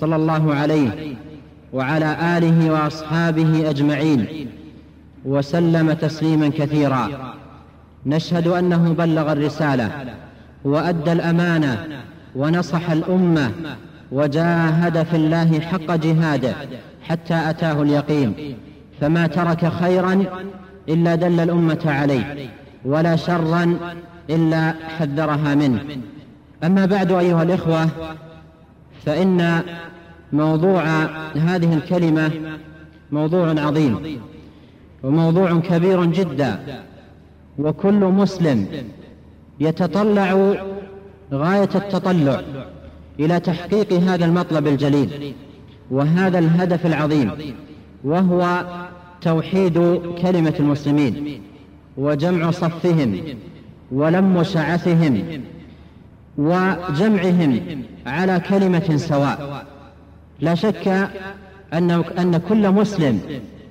صلى الله عليه وعلى آله وأصحابه أجمعين. وسلم تسليما كثيرا. نشهد أنه بلغ الرسالة وأدى الأمانة ونصح الأمة وجاهد في الله حق جهاده حتى أتاه اليقين. فما ترك خيرا إلا دل الأمة عليه ولا شرا إلا حذرها منه. أما بعد أيها الإخوة فإن موضوع هذه الكلمة موضوع عظيم وموضوع كبير جدا وكل مسلم يتطلع غاية التطلع إلى تحقيق هذا المطلب الجليل وهذا الهدف العظيم وهو توحيد كلمة المسلمين وجمع صفهم ولم شعثهم وجمعهم على كلمة سواء. لا شك أن أن كل مسلم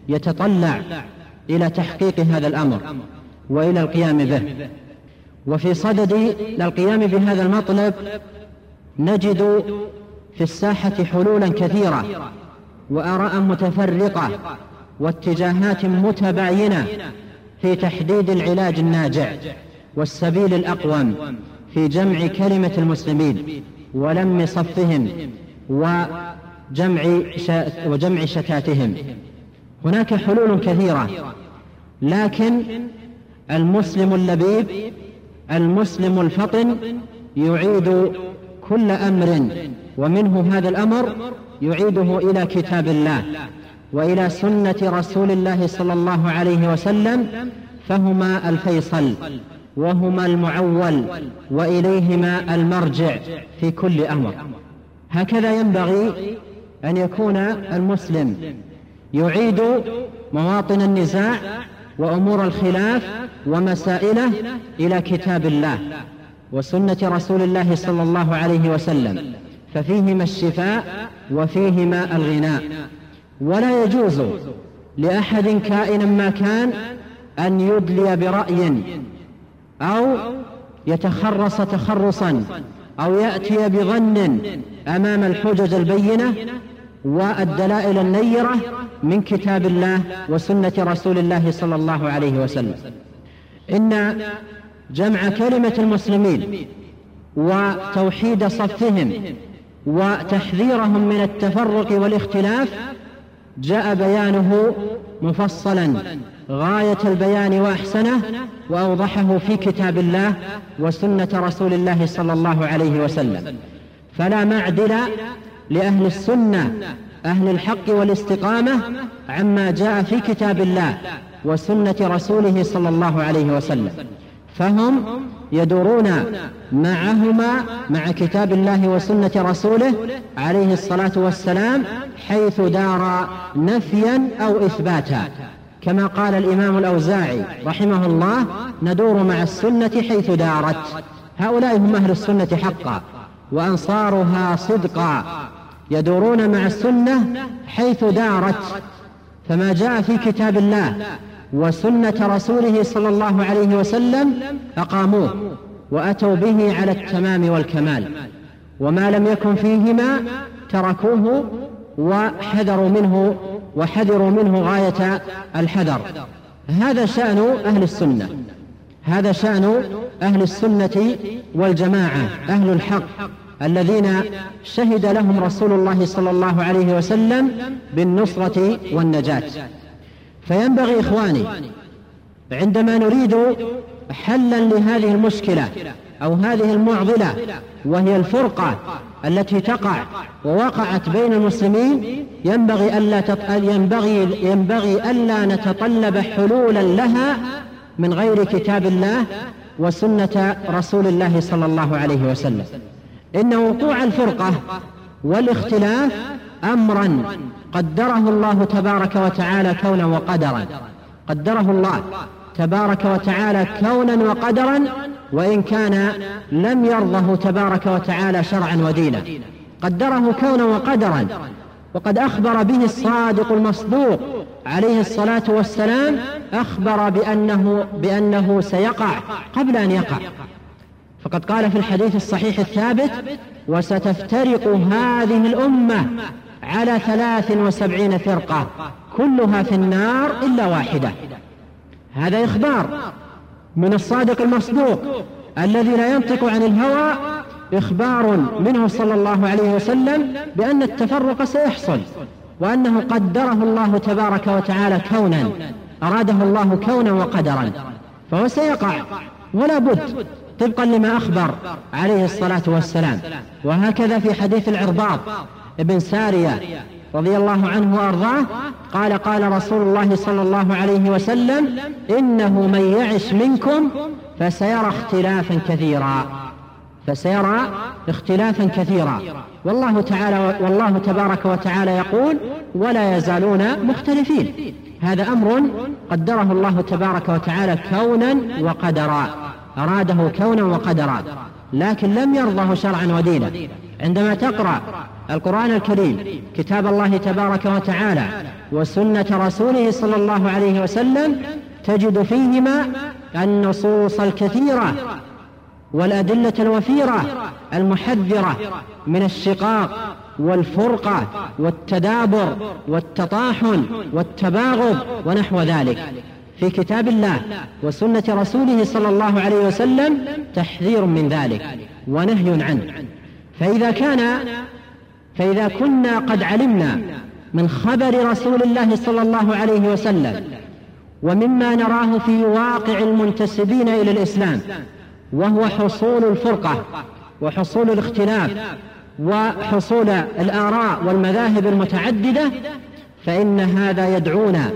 يتطلع إلى تحقيق هذا الأمر وإلى القيام به. وفي صدد القيام بهذا المطلب نجد في الساحة حلولا كثيرة وآراء متفرقة واتجاهات متباينة في تحديد العلاج الناجع والسبيل الأقوم في جمع كلمة المسلمين ولم صفهم وجمع وجمع شتاتهم. هناك حلول كثيرة لكن المسلم اللبيب المسلم الفطن يعيد كل أمر ومنه هذا الأمر يعيده إلى كتاب الله وإلى سنة رسول الله صلى الله عليه وسلم فهما الفيصل. وهما المعول وإليهما المرجع في كل أمر. هكذا ينبغي أن يكون المسلم يعيد مواطن النزاع وأمور الخلاف ومسائله إلى كتاب الله وسنة رسول الله صلى الله عليه وسلم ففيهما الشفاء وفيهما الغناء. ولا يجوز لأحد كائنا ما كان أن يدلي برأي أو يتخرص تخرصا أو يأتي بظن أمام الحجج البينة والدلائل النيرة من كتاب الله وسنة رسول الله صلى الله عليه وسلم. إن جمع كلمة المسلمين وتوحيد صفهم وتحذيرهم من التفرق والاختلاف جاء بيانه مفصلا. غاية البيان وأحسنه وأوضحه في كتاب الله وسنة رسول الله صلى الله عليه وسلم. فلا معدل لأهل السنة أهل الحق والاستقامة عما جاء في كتاب الله وسنة رسوله صلى الله عليه وسلم. فهم يدورون معهما مع كتاب الله وسنة رسوله عليه الصلاة والسلام حيث دار نفيا أو إثباتا. كما قال الإمام الأوزاعي رحمه الله ندور مع السنة حيث دارت. هؤلاء هم أهل السنة حقا وأنصارها صدقا. يدورون مع السنة حيث دارت. فما جاء في كتاب الله وسنة رسوله صلى الله عليه وسلم أقاموه وأتوا به على التمام والكمال. وما لم يكن فيهما تركوه وحذروا منه وحذروا منه غاية الحذر. هذا شأن أهل السنة. هذا شأن أهل السنة والجماعة أهل الحق الذين شهد لهم رسول الله صلى الله عليه وسلم بالنصرة والنجاة. فينبغي إخواني عندما نريد حلا لهذه المشكلة أو هذه المعضلة وهي الفرقة التي تقع ووقعت بين المسلمين ينبغي ألا ينبغي ينبغي ألا نتطلب حلولا لها من غير كتاب الله وسنة رسول الله صلى الله عليه وسلم. إن وقوع الفرقة والاختلاف أمرا قدره الله تبارك وتعالى كونا وقدرا. قدره الله تبارك وتعالى كونا وقدرا وإن كان لم يرضه تبارك وتعالى شرعا ودينا. قدره كونا وقدرا. وقد أخبر به الصادق المصدوق عليه الصلاة والسلام أخبر بأنه, بأنه سيقع قبل أن يقع. فقد قال في الحديث الصحيح الثابت وستفترق هذه الأمة على ثلاث وسبعين فرقة كلها في النار إلا واحدة. هذا إخبار. من الصادق المصدوق الذي لا ينطق عن الهوى إخبار منه صلى الله عليه وسلم بأن التفرق سيحصل وأنه قدره الله تبارك وتعالى كونا أراده الله كونا وقدرا فهو سيقع ولا بد طبقا لما أخبر عليه الصلاة والسلام. وهكذا في حديث العرباض ابن سارية رضي الله عنه وأرضاه قال قال رسول الله صلى الله عليه وسلم إنه من يعش منكم فسيرى اختلافا كثيرا. فسيرى اختلافا كثيرا. والله تعالى والله تبارك وتعالى يقول ولا يزالون مختلفين. هذا أمر قدره الله تبارك وتعالى كونا وقدرا. أراده كونا وقدرا. لكن لم يرضه شرعا ودينا. عندما تقرأ القرآن الكريم كتاب الله تبارك وتعالى وسنة رسوله صلى الله عليه وسلم تجد فيهما النصوص الكثيرة والأدلة الوفيرة المحذرة من الشقاق والفرقة والتدابر والتطاحن والتباغض ونحو ذلك. في كتاب الله وسنة رسوله صلى الله عليه وسلم تحذير من ذلك ونهي عنه. فإذا كان فإذا كنا قد علمنا من خبر رسول الله صلى الله عليه وسلم ومما نراه في واقع المنتسبين إلى الإسلام وهو حصول الفرقة وحصول الاختلاف وحصول الآراء والمذاهب المتعددة فإن هذا يدعونا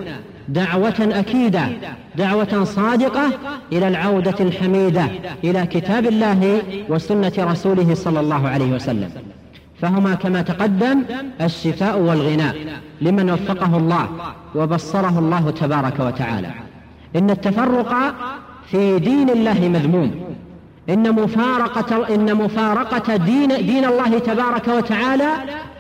دعوة أكيدة دعوة صادقة إلى العودة الحميدة إلى كتاب الله وسنة رسوله صلى الله عليه وسلم. فهما كما تقدم الشفاء والغناء لمن وفقه الله وبصره الله تبارك وتعالى. إن التفرق في دين الله مذموم. إن مفارقة إن مفارقة دين دين الله تبارك وتعالى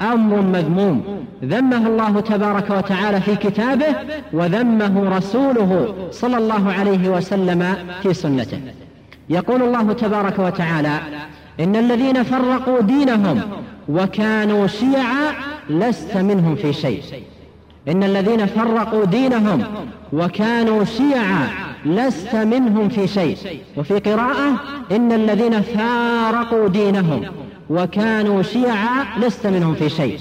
أمر مذموم. ذمه الله تبارك وتعالى في كتابه وذمه رسوله صلى الله عليه وسلم في سنته. يقول الله تبارك وتعالى إن الذين فرقوا دينهم وكانوا شيعا لست منهم في شيء. إن الذين فرقوا دينهم وكانوا شيعا لست منهم في شيء. وفي قراءة إن الذين فارقوا دينهم وكانوا شيعا لست منهم في شيء.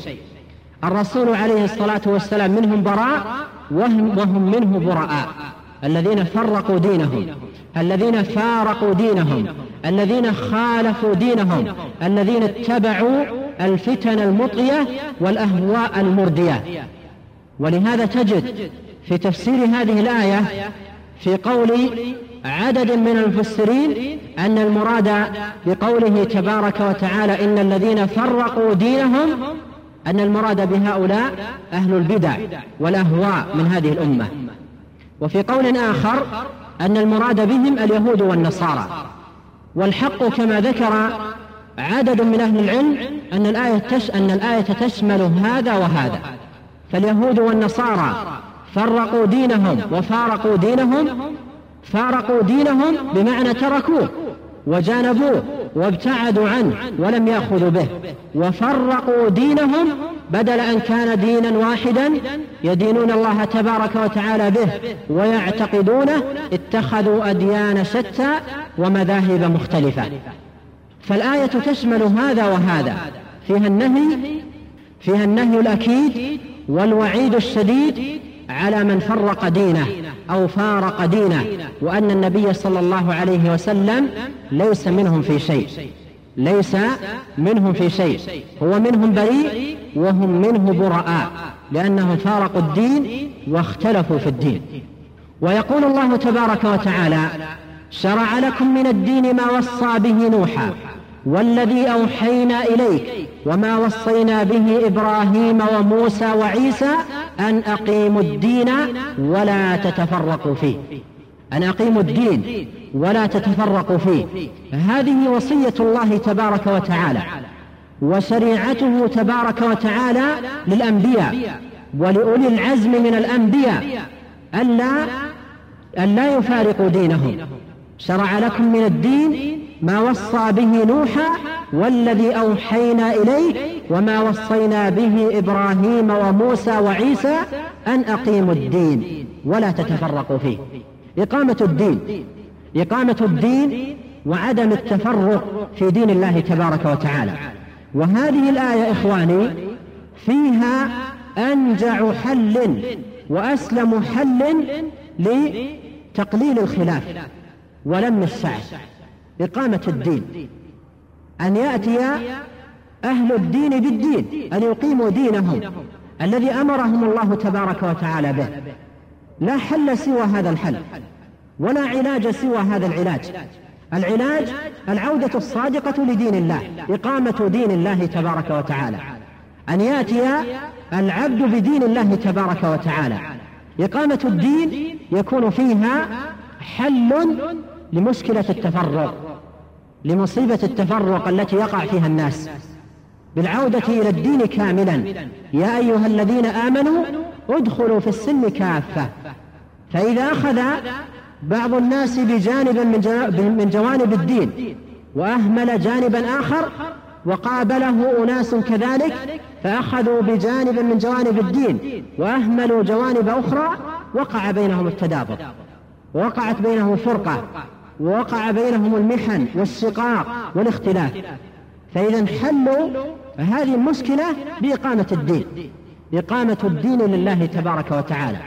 الرسول عليه الصلاة والسلام منهم براء وهم, وهم منه براء. الذين فرقوا دينهم الذين فارقوا دينهم الذين خالفوا دينهم الذين اتبعوا الفتن المطغية والأهواء المردية. ولهذا تجد في تفسير هذه الآية في قول عدد من المفسرين أن المراد بقوله تبارك وتعالى إن الذين فرقوا دينهم أن المراد بهؤلاء أهل البدع والأهواء من هذه الأمة. وفي قول آخر أن المراد بهم اليهود والنصارى. والحق كما ذكر عدد من أهل العلم أن الآية تش أن الآية تشمل هذا وهذا. فاليهود والنصارى فرقوا دينهم وفارقوا دينهم فارقوا دينهم بمعنى تركوه وجانبوه وابتعدوا عنه ولم يأخذوا به وفرقوا دينهم بدل أن كان دينا واحدا يدينون الله تبارك وتعالى به ويعتقدونه اتخذوا أديان شتى ومذاهب مختلفة. فالآية تشمل هذا وهذا. فيها النهي فيها النهي الأكيد والوعيد الشديد على من فرق دينه أو فارق دينه وأن النبي صلى الله عليه وسلم ليس منهم في شيء. ليس منهم في شيء. هو منهم بريء وهم منه براء لأنهم فارقوا الدين واختلفوا في الدين. ويقول الله تبارك وتعالى شرع لكم من الدين ما وصى به نوحا والذي أوحينا إليك وما وصينا به إبراهيم وموسى وعيسى أن أقيموا الدين ولا تتفرقوا فيه. أن أقيموا الدين ولا تتفرقوا فيه. هذه وصية الله تبارك وتعالى وشريعته تبارك وتعالى للأنبياء ولأولي العزم من الأنبياء ألا ألا يفارقوا دينهم. شرع لكم من الدين ما وصى به نوحا والذي أوحينا إليه وما وصينا به إبراهيم وموسى وعيسى أن أقيموا الدين ولا تتفرقوا فيه. إقامة الدين. إقامة الدين وعدم التفرق في دين الله تبارك وتعالى. وهذه الآية إخواني فيها أنجع حل وأسلم حل لتقليل الخلاف ولم السعي. إقامة الدين. أن يأتي أهل الدين بالدين أن يقيموا دينهم الذي أمرهم الله تبارك وتعالى به. لا حل سوى هذا الحل ولا علاج سوى هذا العلاج. العلاج العودة الصادقة لدين الله إقامة دين الله تبارك وتعالى. أن يأتي العبد بدين الله تبارك وتعالى. إقامة الدين يكون فيها حل لمشكلة التفرق لمصيبة التفرق التي يقع فيها الناس. بالعودة إلى الدين كاملا. يا أيها الذين آمنوا ادخلوا في السلم كافة. فإذا أخذ بعض الناس بجانب من جوانب الدين وأهمل جانبا آخر وقابله أناس كذلك فأخذوا بجانب من جوانب الدين وأهملوا جوانب أخرى وقع بينهم التدابر ووقعت بينهم فرقة ووقع بينهم المحن والشقاق والاختلاف. فإذا حلوا هذه المشكلة بإقامة الدين إقامة الدين لله تبارك وتعالى.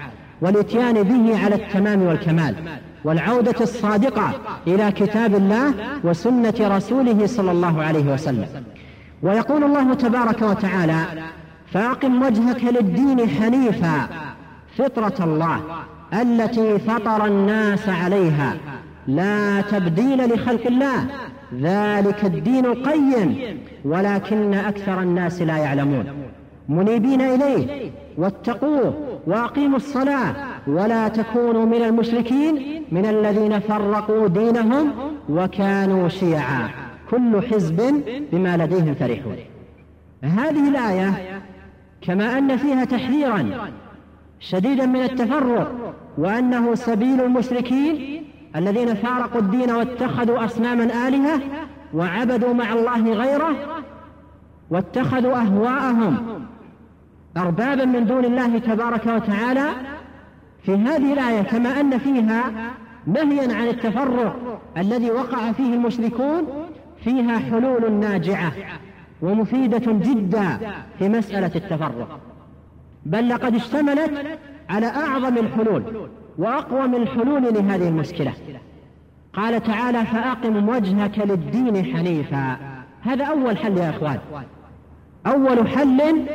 والإتيان به على التمام والكمال. والعودة الصادقة إلى كتاب الله وسنة رسوله صلى الله عليه وسلم. ويقول الله تبارك وتعالى فأقم وجهك للدين حنيفا فطرة الله التي فطر الناس عليها. لا تبديل لخلق الله ذلك الدين القيم ولكن أكثر الناس لا يعلمون. منيبين إليه. واتقوه وأقيموا الصلاة. ولا تكونوا من المشركين من الذين فرقوا دينهم وكانوا شيعا. كل حزب بما لديهم فرحون. هذه الآية كما أن فيها تحذيرا شديدا من التفرق وأنه سبيل المشركين الذين فارقوا الدين واتخذوا أصناما آلهة وعبدوا مع الله غيره واتخذوا أهواءهم. أربابا من دون الله تبارك وتعالى في هذه الآية كما أن فيها نهيا عن التفرق الذي وقع فيه المشركون فيها حلول ناجعة ومفيدة جدا في مسألة التفرق. بل لقد اشتملت على أعظم الحلول وأقوى من الحلول لهذه المشكلة. قال تعالى فأقم وجهك للدين حنيفا. هذا أول حل يا إخوان. أول حل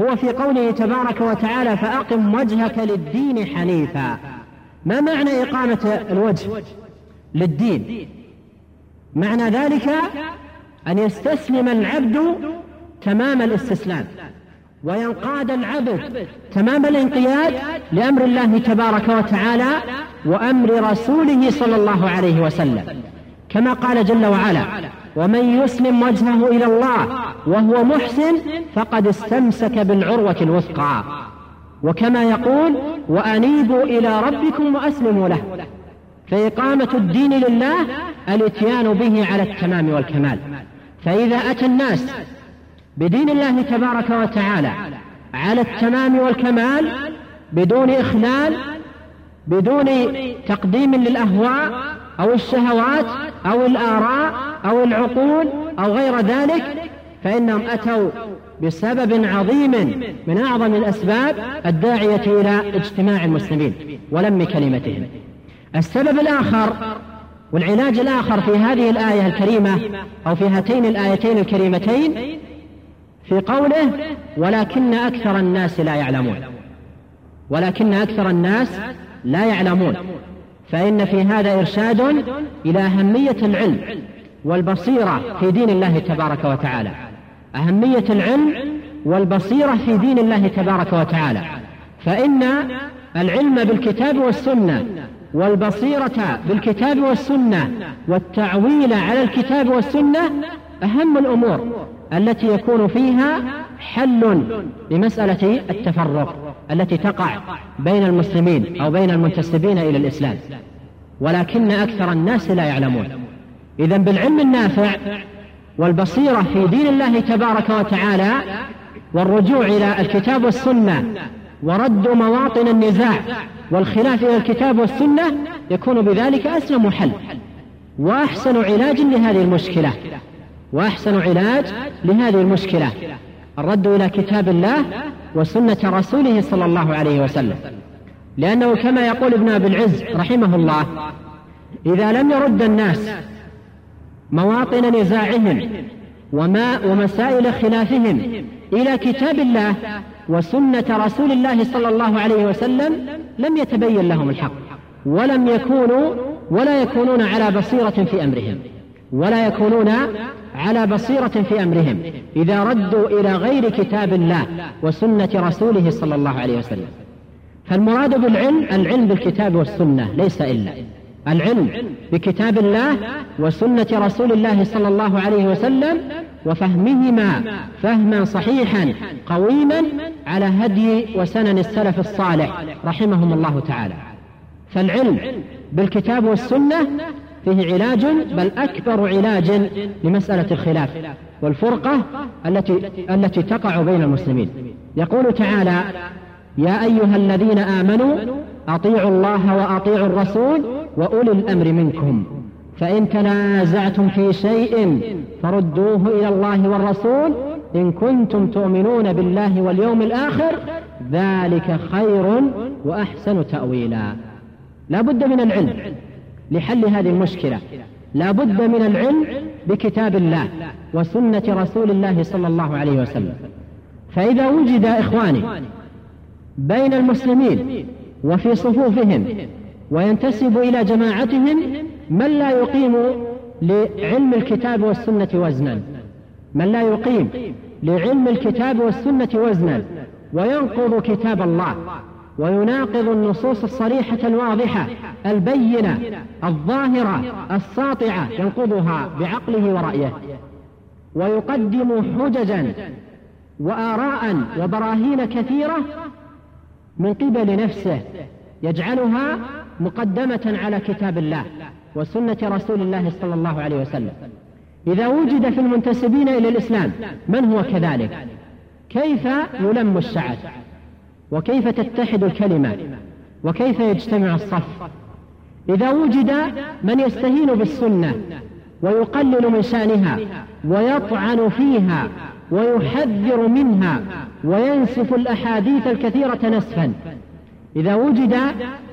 هو في قوله تبارك وتعالى فأقم وجهك للدين حنيفا. ما معنى إقامة الوجه؟ للدين. معنى ذلك أن يستسلم العبد تمام الاستسلام وينقاد العبد تمام الانقياد لأمر الله تبارك وتعالى وأمر رسوله صلى الله عليه وسلم. كما قال جل وعلا ومن يسلم وجهه إلى الله وهو محسن فقد استمسك بالعروة الوثقى. وكما يقول وأنيبوا إلى ربكم وأسلموا له. فإقامة الدين لله الاتيان به على التمام والكمال. فإذا أتى الناس بدين الله تبارك وتعالى على التمام والكمال بدون إخلال بدون تقديم للأهواء أو الشهوات أو الآراء أو العقول أو غير ذلك فإنهم أتوا بسبب عظيم من أعظم الأسباب الداعية إلى اجتماع المسلمين ولم كلمتهم. السبب الآخر والعلاج الآخر في هذه الآية الكريمة أو في هاتين الآيتين الكريمتين في قوله ولكن أكثر الناس لا يعلمون ولكن أكثر الناس لا يعلمون. فإن في هذا إرشاد إلى أهمية العلم والبصيرة في دين الله تبارك وتعالى. أهمية العلم والبصيرة في دين الله تبارك وتعالى. فإن العلم بالكتاب والسنة والبصيرة بالكتاب والسنة والتعويل على الكتاب والسنة أهم الأمور التي يكون فيها حل لمسألة التفرق التي تقع بين المسلمين أو بين المنتسبين إلى الإسلام. ولكن أكثر الناس لا يعلمون. إذا بالعلم النافع والبصيرة في دين الله تبارك وتعالى والرجوع إلى الكتاب والسنة ورد مواطن النزاع والخلاف إلى الكتاب والسنة يكون بذلك أسلم حل. وأحسن علاج لهذه المشكلة. وأحسن علاج لهذه المشكلة. الرد إلى كتاب الله وسنة رسوله صلى الله عليه وسلم. لأنه كما يقول ابن أبي العز رحمه الله إذا لم يرد الناس مواطن نزاعهم وما ومسائل خلافهم إلى كتاب الله وسنة رسول الله صلى الله عليه وسلم لم يتبين لهم الحق ولم يكونوا ولا يكونون على بصيرة في أمرهم ولا يكونون على بصيرة في أمرهم إذا ردوا إلى غير كتاب الله وسنة رسوله صلى الله عليه وسلم. فالمراد بالعلم العلم بالكتاب والسنة ليس إلا. العلم بكتاب الله وسنة رسول الله صلى الله عليه وسلم وفهمهما فهما صحيحا قويما على هدي وسنن السلف الصالح رحمهم الله تعالى. فالعلم بالكتاب والسنة فيه علاج بل أكبر علاج لمسألة الخلاف والفرقة التي التي تقع بين المسلمين. يقول تعالى يا أيها الذين آمنوا أطيعوا الله وأطيعوا الرسول وأولي الأمر منكم. فإن تنازعتم في شيء فردوه إلى الله والرسول. إن كنتم تؤمنون بالله واليوم الآخر ذلك خير وأحسن تأويلا. لا بد من العلم لحل هذه المشكلة. لا بد من العلم بكتاب الله وسنة رسول الله صلى الله عليه وسلم. فإذا وجد إخواني بين المسلمين وفي صفوفهم وينتسب إلى جماعتهم من لا يقيم لعلم الكتاب والسنة وزنا. من لا يقيم لعلم الكتاب والسنة وزنا. وينقض كتاب الله. ويناقض النصوص الصريحة الواضحة البينة الظاهرة الساطعة ينقضها بعقله ورأيه. ويقدم حججا وآراء وبراهين كثيرة من قبل نفسه يجعلها مقدمة على كتاب الله وسنة رسول الله صلى الله عليه وسلم. إذا وجد في المنتسبين إلى الإسلام من هو كذلك؟ كيف يلم الشعث وكيف تتحد الكلمة؟ وكيف يجتمع الصف؟ إذا وجد من يستهين بالسنة ويقلل من شأنها ويطعن فيها ويحذر منها وينسف الأحاديث الكثيرة نسفا. إذا وجد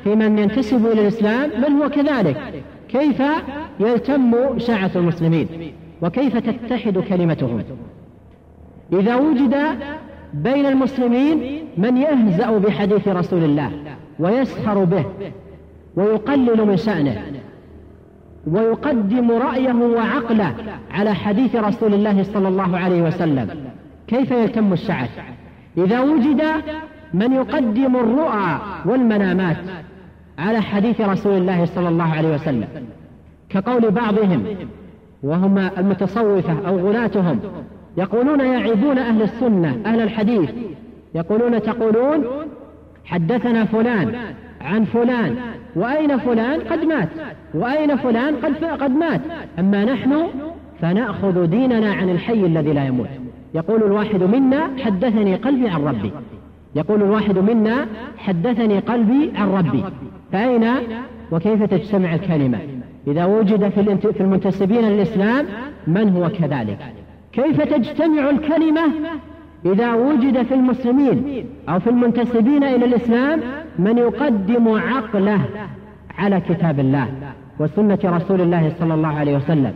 في من ينتسب إلى الإسلام من هو كذلك؟ كيف يلتم شاعة المسلمين؟ وكيف تتحد كلمتهم؟ إذا وجد بين المسلمين من يهزأ بحديث رسول الله ويسخر به ويقلل من شأنه ويقدم رأيه وعقله على حديث رسول الله صلى الله عليه وسلم كيف يلتم الشعث إذا وجد من يقدم الرؤى والمنامات على حديث رسول الله صلى الله عليه وسلم. كقول بعضهم وهم المتصوفة أو غلاتهم يقولون يعيبون أهل السنة أهل الحديث. يقولون تقولون حدثنا فلان عن فلان وأين فلان؟ قد مات. وأين فلان؟ قد, قد مات. أما نحن فنأخذ ديننا عن الحي الذي لا يموت. يقول الواحد منا حدثني قلبي عن ربي. يقول الواحد منا حدثني قلبي عن ربي. فأين وكيف تجتمع الكلمة؟ إذا وجد في المنتسبين للإسلام من هو كذلك؟ كيف تجتمع الكلمة؟ إذا وجد في المسلمين أو في المنتسبين إلى الإسلام من يقدم عقله على كتاب الله وسنة رسول الله صلى الله عليه وسلم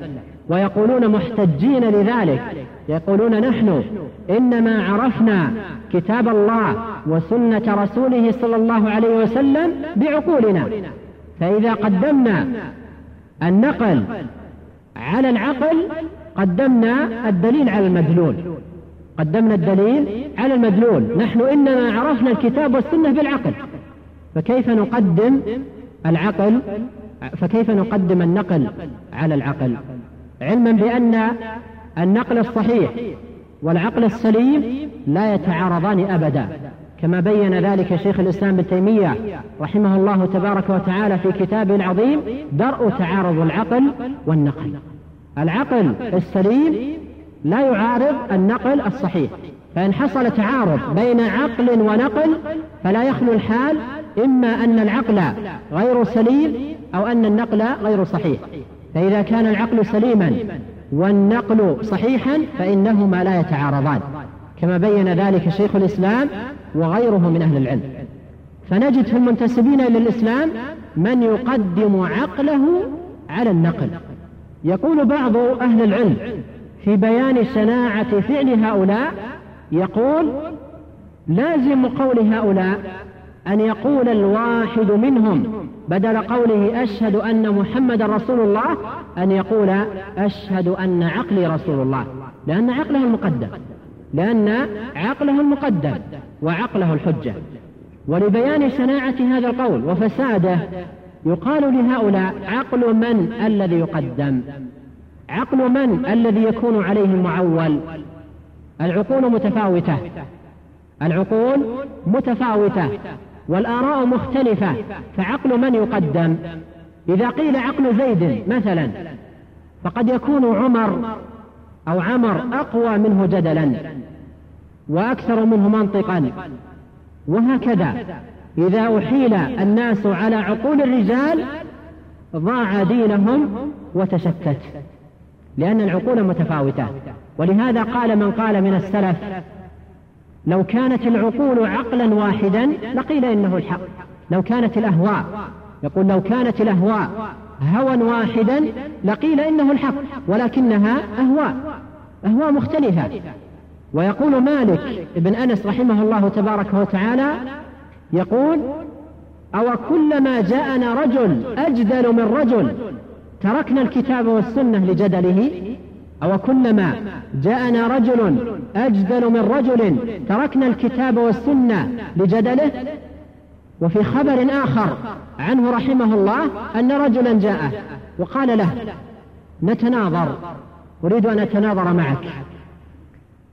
ويقولون محتجين لذلك. يقولون نحن إنما عرفنا كتاب الله وسنة رسوله صلى الله عليه وسلم بعقولنا. فإذا قدمنا النقل على العقل قدمنا الدليل على المدلول. قدمنا الدليل على المدلول. نحن إنما عرفنا الكتاب والسنة بالعقل. فكيف نقدم العقل؟ فكيف نقدم النقل على العقل؟ علما بأن النقل الصحيح والعقل السليم لا يتعارضان أبدا. كما بين ذلك شيخ الإسلام ابن تيمية رحمه الله تبارك وتعالى في كتابه العظيم درء تعارض العقل والنقل. العقل السليم لا يعارض النقل الصحيح. فإن حصل تعارض بين عقل ونقل فلا يخلو الحال إما أن العقل غير سليم أو أن النقل غير صحيح. فإذا كان العقل سليما والنقل صحيحا فإنهما لا يتعارضان كما بين ذلك شيخ الإسلام وغيره من أهل العلم. فنجد في المنتسبين إلى الإسلام من يقدم عقله على النقل. يقول بعض أهل العلم في بيان شناعة فعل هؤلاء يقول لازم قول هؤلاء أن يقول الواحد منهم بدل قوله أشهد أن محمد رسول الله أن يقول أشهد أن عقلي رسول الله. لأن عقله المقدم لأن عقله المقدم وعقله الحجة. ولبيان شناعة هذا القول وفساده يقال لهؤلاء عقل من الذي يقدم؟ عقل من الذي يكون عليه المعول العقول متفاوتة. العقول متفاوتة. والآراء مختلفة فعقل من يقدم؟ إذا قيل عقل زيد مثلا فقد يكون عمر أو عمر أقوى منه جدلا وأكثر منه منطقا وهكذا. إذا أحيل الناس على عقول الرجال ضاع دينهم وتشتت لأن العقول متفاوتة. ولهذا قال من قال من السلف لو كانت العقول عقلا واحدا لقيل إنه الحق. لو كانت الأهواء يقول لو كانت الأهواء هوى واحدا لقيل إنه الحق ولكنها أهواء أهواء مختلفة. ويقول مالك بن أنس رحمه الله تبارك وتعالى يقول أو كلما جاءنا رجل أجدل من رجل تركنا الكتاب والسنة لجدله أو كلما جاءنا رجل أجدل من رجل تركنا الكتاب والسنة لجدله؟ وفي خبر آخر عنه رحمه الله أن رجلا جاءه وقال له نتناظر أريد أن أتناظر معك.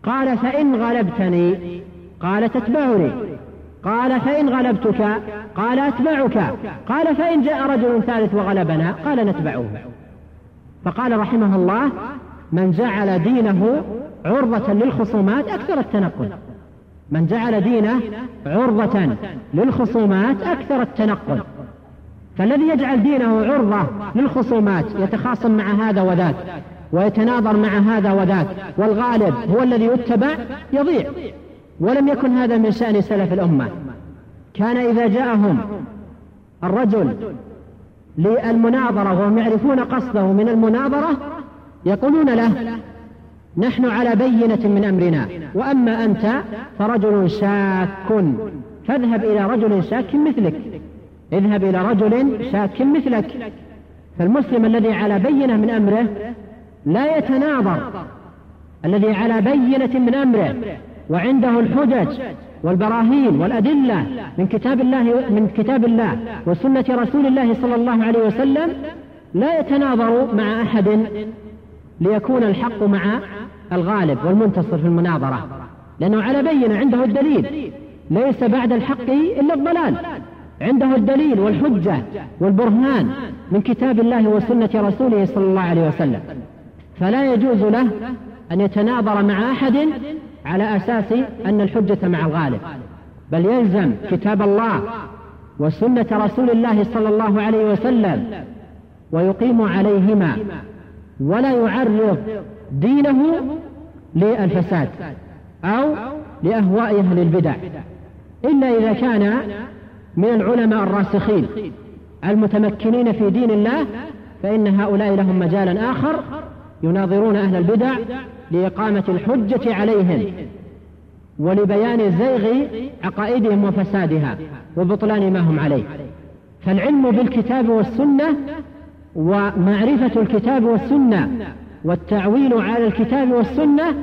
قال فإن غلبتني؟ قال تتبعني. قال فإن غلبتك؟ قال أتبعك. قال فإن جاء رجل ثالث وغلبنا؟ قال نتبعه. فقال رحمه الله من جعل دينه عرضة للخصومات أكثر التنقل. من جعل دينه عرضة للخصومات أكثر التنقل. فالذي يجعل دينه عرضة للخصومات يتخاصم مع هذا وذاك ويتناظر مع هذا وذاك والغالب هو الذي يتبع يضيع. ولم يكن هذا من شأن سلف الأمة. كان إذا جاءهم الرجل للمناظرة وهم يعرفون قصده من المناظرة يقولون له نحن على بينة من أمرنا وأما أنت فرجل شاك فاذهب إلى رجل شاك مثلك اذهب إلى رجل شاك مثلك. فالمسلم الذي على بينة من أمره لا يتناظر الذي على بينة من أمره وعنده الحجج والبراهين والأدلة من كتاب الله من كتاب الله وسنة رسول الله صلى الله عليه وسلم لا يتناظر مع أحد ليكون الحق مع الغالب والمنتصر في المناظرة. لأنه على بينة عنده الدليل. ليس بعد الحق إلا الضلال. عنده الدليل والحجة والبرهان من كتاب الله وسنة رسوله صلى الله عليه وسلم. فلا يجوز له أن يتناظر مع أحد على أساس أن الحجة مع الغالب. بل يلزم كتاب الله وسنة رسول الله صلى الله عليه وسلم ويقيم عليهما ولا يعرض دينه للفساد أو لأهواء أهل البدع. إلا إذا كان من العلماء الراسخين المتمكنين في دين الله فإن هؤلاء لهم مجالا آخر يناظرون أهل البدع لإقامة الحجة عليهم ولبيان زيغ عقائدهم وفسادها وبطلان ما هم عليه. فالعلم بالكتاب والسنة ومعرفة الكتاب والسنة والتعويل على الكتاب والسنة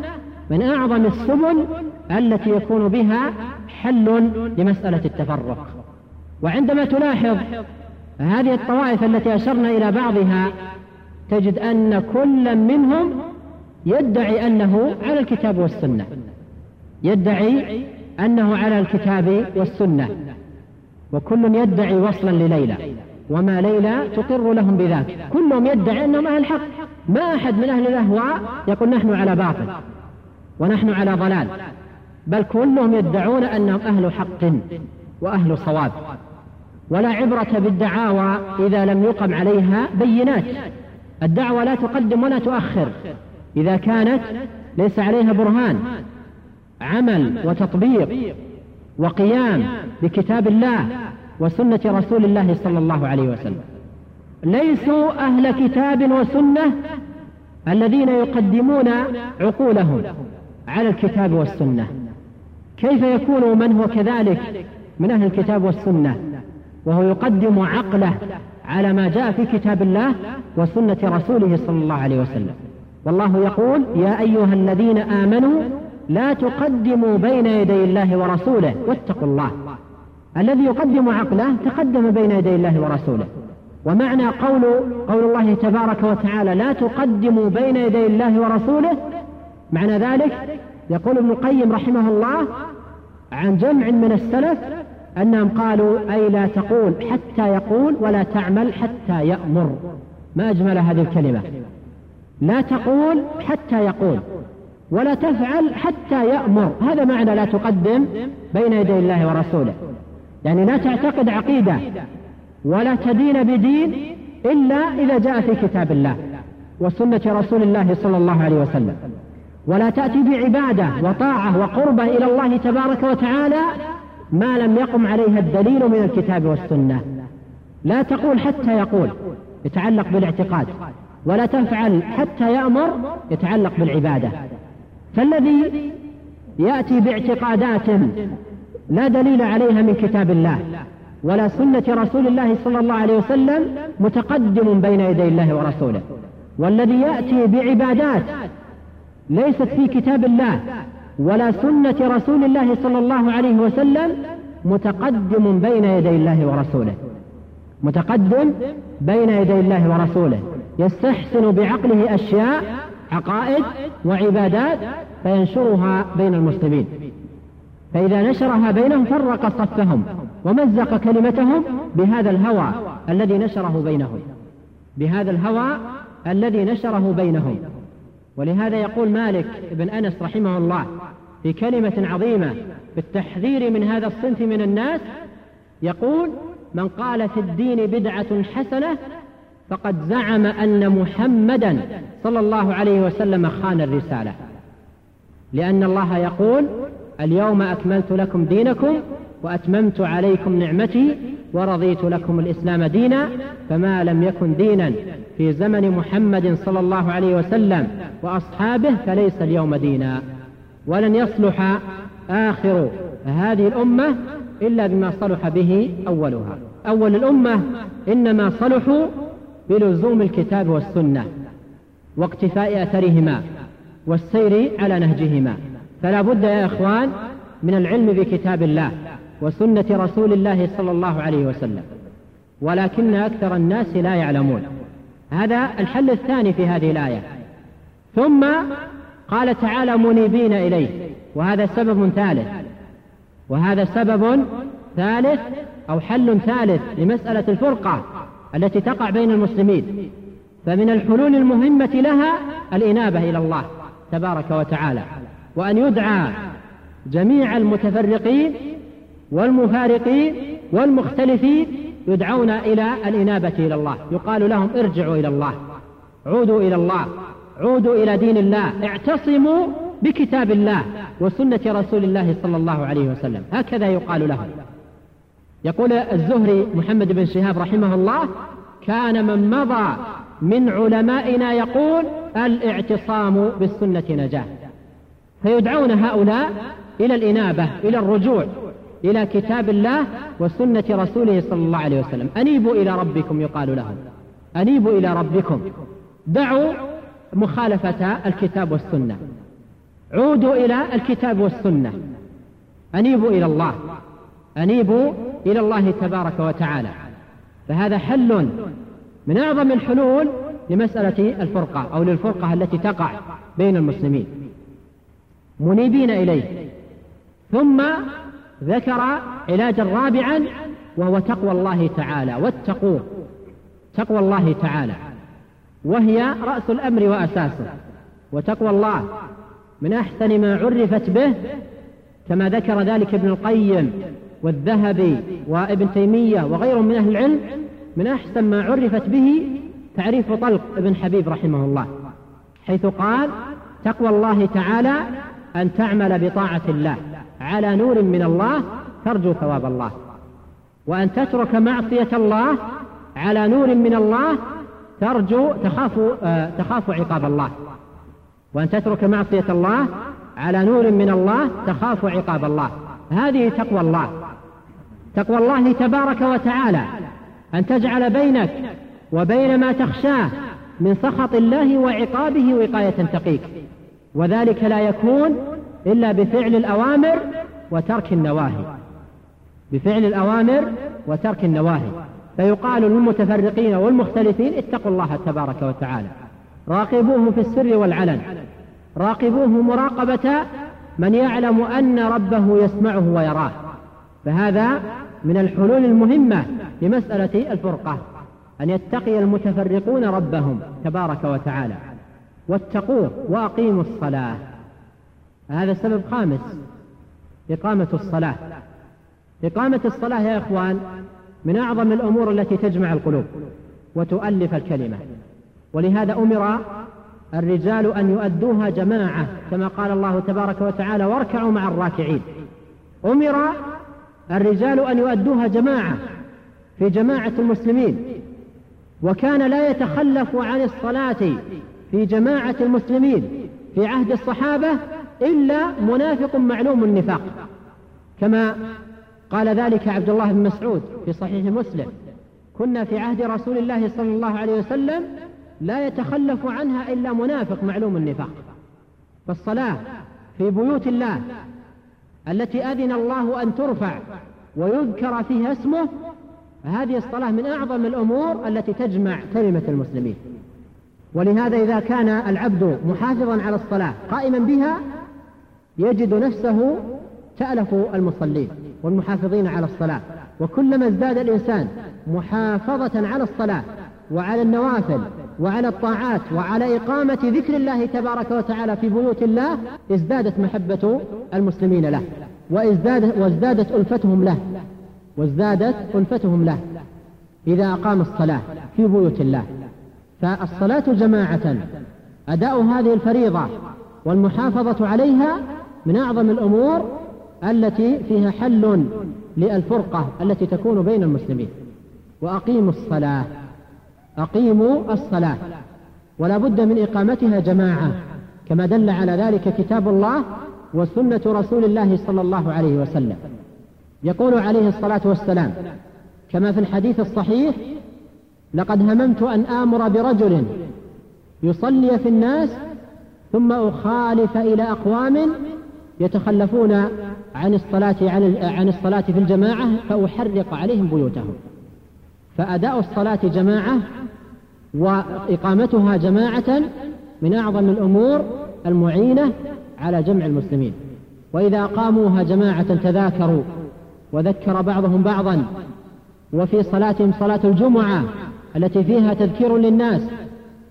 من أعظم السبل التي يكون بها حل لمسألة التفرق. وعندما تلاحظ هذه الطوائف التي أشرنا إلى بعضها تجد أن كل منهم يدعي أنه على الكتاب والسنة. يدعي أنه على الكتاب والسنة. وكل يدعي وصلا لليلى. وما ليلى تقر لهم بذاك. كلهم يدعي أنهم أهل الحق ما أحد من أهل الأهواء يقول نحن على باطل ونحن على ضلال. بل كلهم يدعون أنهم أهل حق وأهل صواب. ولا عبرة بالدعاوى إذا لم يقم عليها بينات. الدعوة لا تقدم ولا تؤخر. إذا كانت ليس عليها برهان. عمل وتطبيق وقيام بكتاب الله. وسنة رسول الله صلى الله عليه وسلم. ليسوا أهل كتاب وسنة الذين يقدمون عقولهم على الكتاب والسنة. كيف يكون من هو كذلك من أهل الكتاب والسنة؟ وهو يقدم عقله على ما جاء في كتاب الله وسنة رسوله صلى الله عليه وسلم. والله يقول يا أيها الذين آمنوا لا تقدموا بين يدي الله ورسوله واتقوا الله. الذي يقدم عقله تقدم بين يدي الله ورسوله. ومعنى قول قول الله تبارك وتعالى لا تقدموا بين يدي الله ورسوله معنى ذلك يقول ابن القيم رحمه الله عن جمع من السلف أنهم قالوا أي لا تقول حتى يقول ولا تعمل حتى يأمر. ما أجمل هذه الكلمة. لا تقول حتى يقول ولا تفعل حتى يأمر. هذا معنى لا تقدم بين يدي الله ورسوله. يعني لا تعتقد عقيدة ولا تدين بدين إلا إذا جاء في كتاب الله وسنة رسول الله صلى الله عليه وسلم. ولا تأتي بعبادة وطاعة وقربة إلى الله تبارك وتعالى ما لم يقم عليها الدليل من الكتاب والسنة. لا تقول حتى يقول يتعلق بالاعتقاد. ولا تفعل حتى يأمر يتعلق بالعبادة. فالذي يأتي باعتقادات لا دليل عليها من كتاب الله ولا سنة رسول الله صلى الله عليه وسلم متقدم بين يدي الله ورسوله. والذي يأتي بعبادات ليست في كتاب الله ولا سنة رسول الله صلى الله عليه وسلم متقدم بين يدي الله ورسوله. متقدم بين يدي الله ورسوله. يستحسن بعقله أشياء عقائد وعبادات فينشرها بين المسلمين. فإذا نشرها بينهم فرق صفهم ومزق كلمتهم بهذا الهوى الذي نشره بينهم. بهذا الهوى الذي نشره بينهم. ولهذا يقول مالك بن أنس رحمه الله في كلمة عظيمة في التحذير من هذا الصنف من الناس يقول من قال في الدين بدعة حسنة فقد زعم أن محمدا صلى الله عليه وسلم خان الرسالة. لأن الله يقول اليوم أكملت لكم دينكم وأتممت عليكم نعمتي ورضيت لكم الإسلام دينا فما لم يكن دينا في زمن محمد صلى الله عليه وسلم وأصحابه فليس اليوم دينا. ولن يصلح آخر هذه الأمة إلا بما صلح به أولها. أول الأمة إنما صلحوا بلزوم الكتاب والسنة واقتفاء أثرهما والسير على نهجهما. فلا بد يا إخوان من العلم بكتاب الله وسنة رسول الله صلى الله عليه وسلم ولكن أكثر الناس لا يعلمون. هذا الحل الثاني في هذه الآية. ثم قال تعالى منيبين إليه وهذا سبب ثالث. وهذا سبب ثالث أو حل ثالث لمسألة الفرقة التي تقع بين المسلمين. فمن الحلول المهمة لها الإنابة إلى الله تبارك وتعالى. وأن يدعى جميع المتفرقين والمفارقين والمختلفين يدعون إلى الإنابة إلى الله. يقال لهم ارجعوا إلى الله. عودوا إلى الله. عودوا إلى دين الله. اعتصموا بكتاب الله وسنة رسول الله صلى الله عليه وسلم. هكذا يقال لهم. يقول الزهري محمد بن شهاب رحمه الله كان من مضى من علمائنا يقول الإعتصام بالسنة نجاة. فيدعون هؤلاء إلى الإنابة إلى الرجوع إلى كتاب الله وسنة رسوله صلى الله عليه وسلم. أنيبوا إلى ربكم يقال لهم. أنيبوا إلى ربكم. دعوا مخالفة الكتاب والسنة. عودوا إلى الكتاب والسنة. أنيبوا إلى الله. أنيبوا إلى الله تبارك وتعالى. فهذا حل من أعظم الحلول لمسألة الفرقة أو للفرقة التي تقع بين المسلمين. منيبين إليه. ثم ذكر علاجا رابعا وهو تقوى الله تعالى. واتقوه. تقوى الله تعالى. وهي رأس الأمر وأساسه. وتقوى الله من أحسن ما عرفت به كما ذكر ذلك ابن القيم والذهبي وابن تيمية وغيرهم من أهل العلم من أحسن ما عرفت به تعريف طلق ابن حبيب رحمه الله حيث قال تقوى الله تعالى أن تعمل بطاعة الله. على نور من الله ترجو ثواب الله. وأن تترك معصية الله على نور من الله ترجو تخاف آه تخاف عقاب الله. وأن تترك معصية الله على نور من الله تخاف عقاب الله. هذه تقوى الله. تقوى الله تبارك وتعالى. أن تجعل بينك وبين ما تخشاه من سخط الله وعقابه وقاية تقيك. وذلك لا يكون إلا بفعل الأوامر وترك النواهي. بفعل الأوامر وترك النواهي. فيقال للمتفرقين والمختلفين اتقوا الله تبارك وتعالى. راقبوه في السر والعلن. راقبوه مراقبة من يعلم أن ربه يسمعه ويراه. فهذا من الحلول المهمة لمسألة الفرقة. أن يتقي المتفرقون ربهم تبارك وتعالى. واتقوه وأقيموا الصلاة. هذا سبب خامس. إقامة الصلاة. إقامة الصلاة يا إخوان من أعظم الأمور التي تجمع القلوب وتؤلف الكلمة. ولهذا أمر الرجال أن يؤدوها جماعة كما قال الله تبارك وتعالى واركعوا مع الراكعين. أمر الرجال أن يؤدوها جماعة في جماعة المسلمين. وكان لا يتخلف عن الصلاة في جماعة المسلمين في عهد الصحابة إلا منافق معلوم النفاق. كما قال ذلك عبد الله بن مسعود في صحيح مسلم. كنا في عهد رسول الله صلى الله عليه وسلم لا يتخلف عنها إلا منافق معلوم النفاق. فالصلاة في بيوت الله التي أذن الله أن ترفع ويذكر فيها اسمه هذه الصلاة من أعظم الأمور التي تجمع كلمة المسلمين. ولهذا إذا كان العبد محافظا على الصلاة قائما بها يجد نفسه تألف المصلين والمحافظين على الصلاة. وكلما ازداد الإنسان محافظة على الصلاة وعلى النوافل وعلى الطاعات وعلى إقامة ذكر الله تبارك وتعالى في بيوت الله ازدادت محبة المسلمين له وازدادت, وازدادت ألفتهم له وازدادت ألفتهم له إذا أقام الصلاة في بيوت الله. فالصلاة جماعة. أداء هذه الفريضة والمحافظة عليها من أعظم الأمور التي فيها حل للفرقة التي تكون بين المسلمين. وأقيموا الصلاة. أقيموا الصلاة. ولا بد من إقامتها جماعة كما دل على ذلك كتاب الله وسنة رسول الله صلى الله عليه وسلم. يقول عليه الصلاة والسلام كما في الحديث الصحيح لقد هممت أن آمر برجل يصلي في الناس ثم أخالف إلى أقوام يتخلفون عن الصلاة عن الصلاة في الجماعة فأحرق عليهم بيوتهم. فأداء الصلاة جماعة وإقامتها جماعة من أعظم الأمور المعينة على جمع المسلمين. وإذا قاموها جماعة تذاكروا وذكر بعضهم بعضا وفي صلاتهم صلاة الجمعة التي فيها تذكير للناس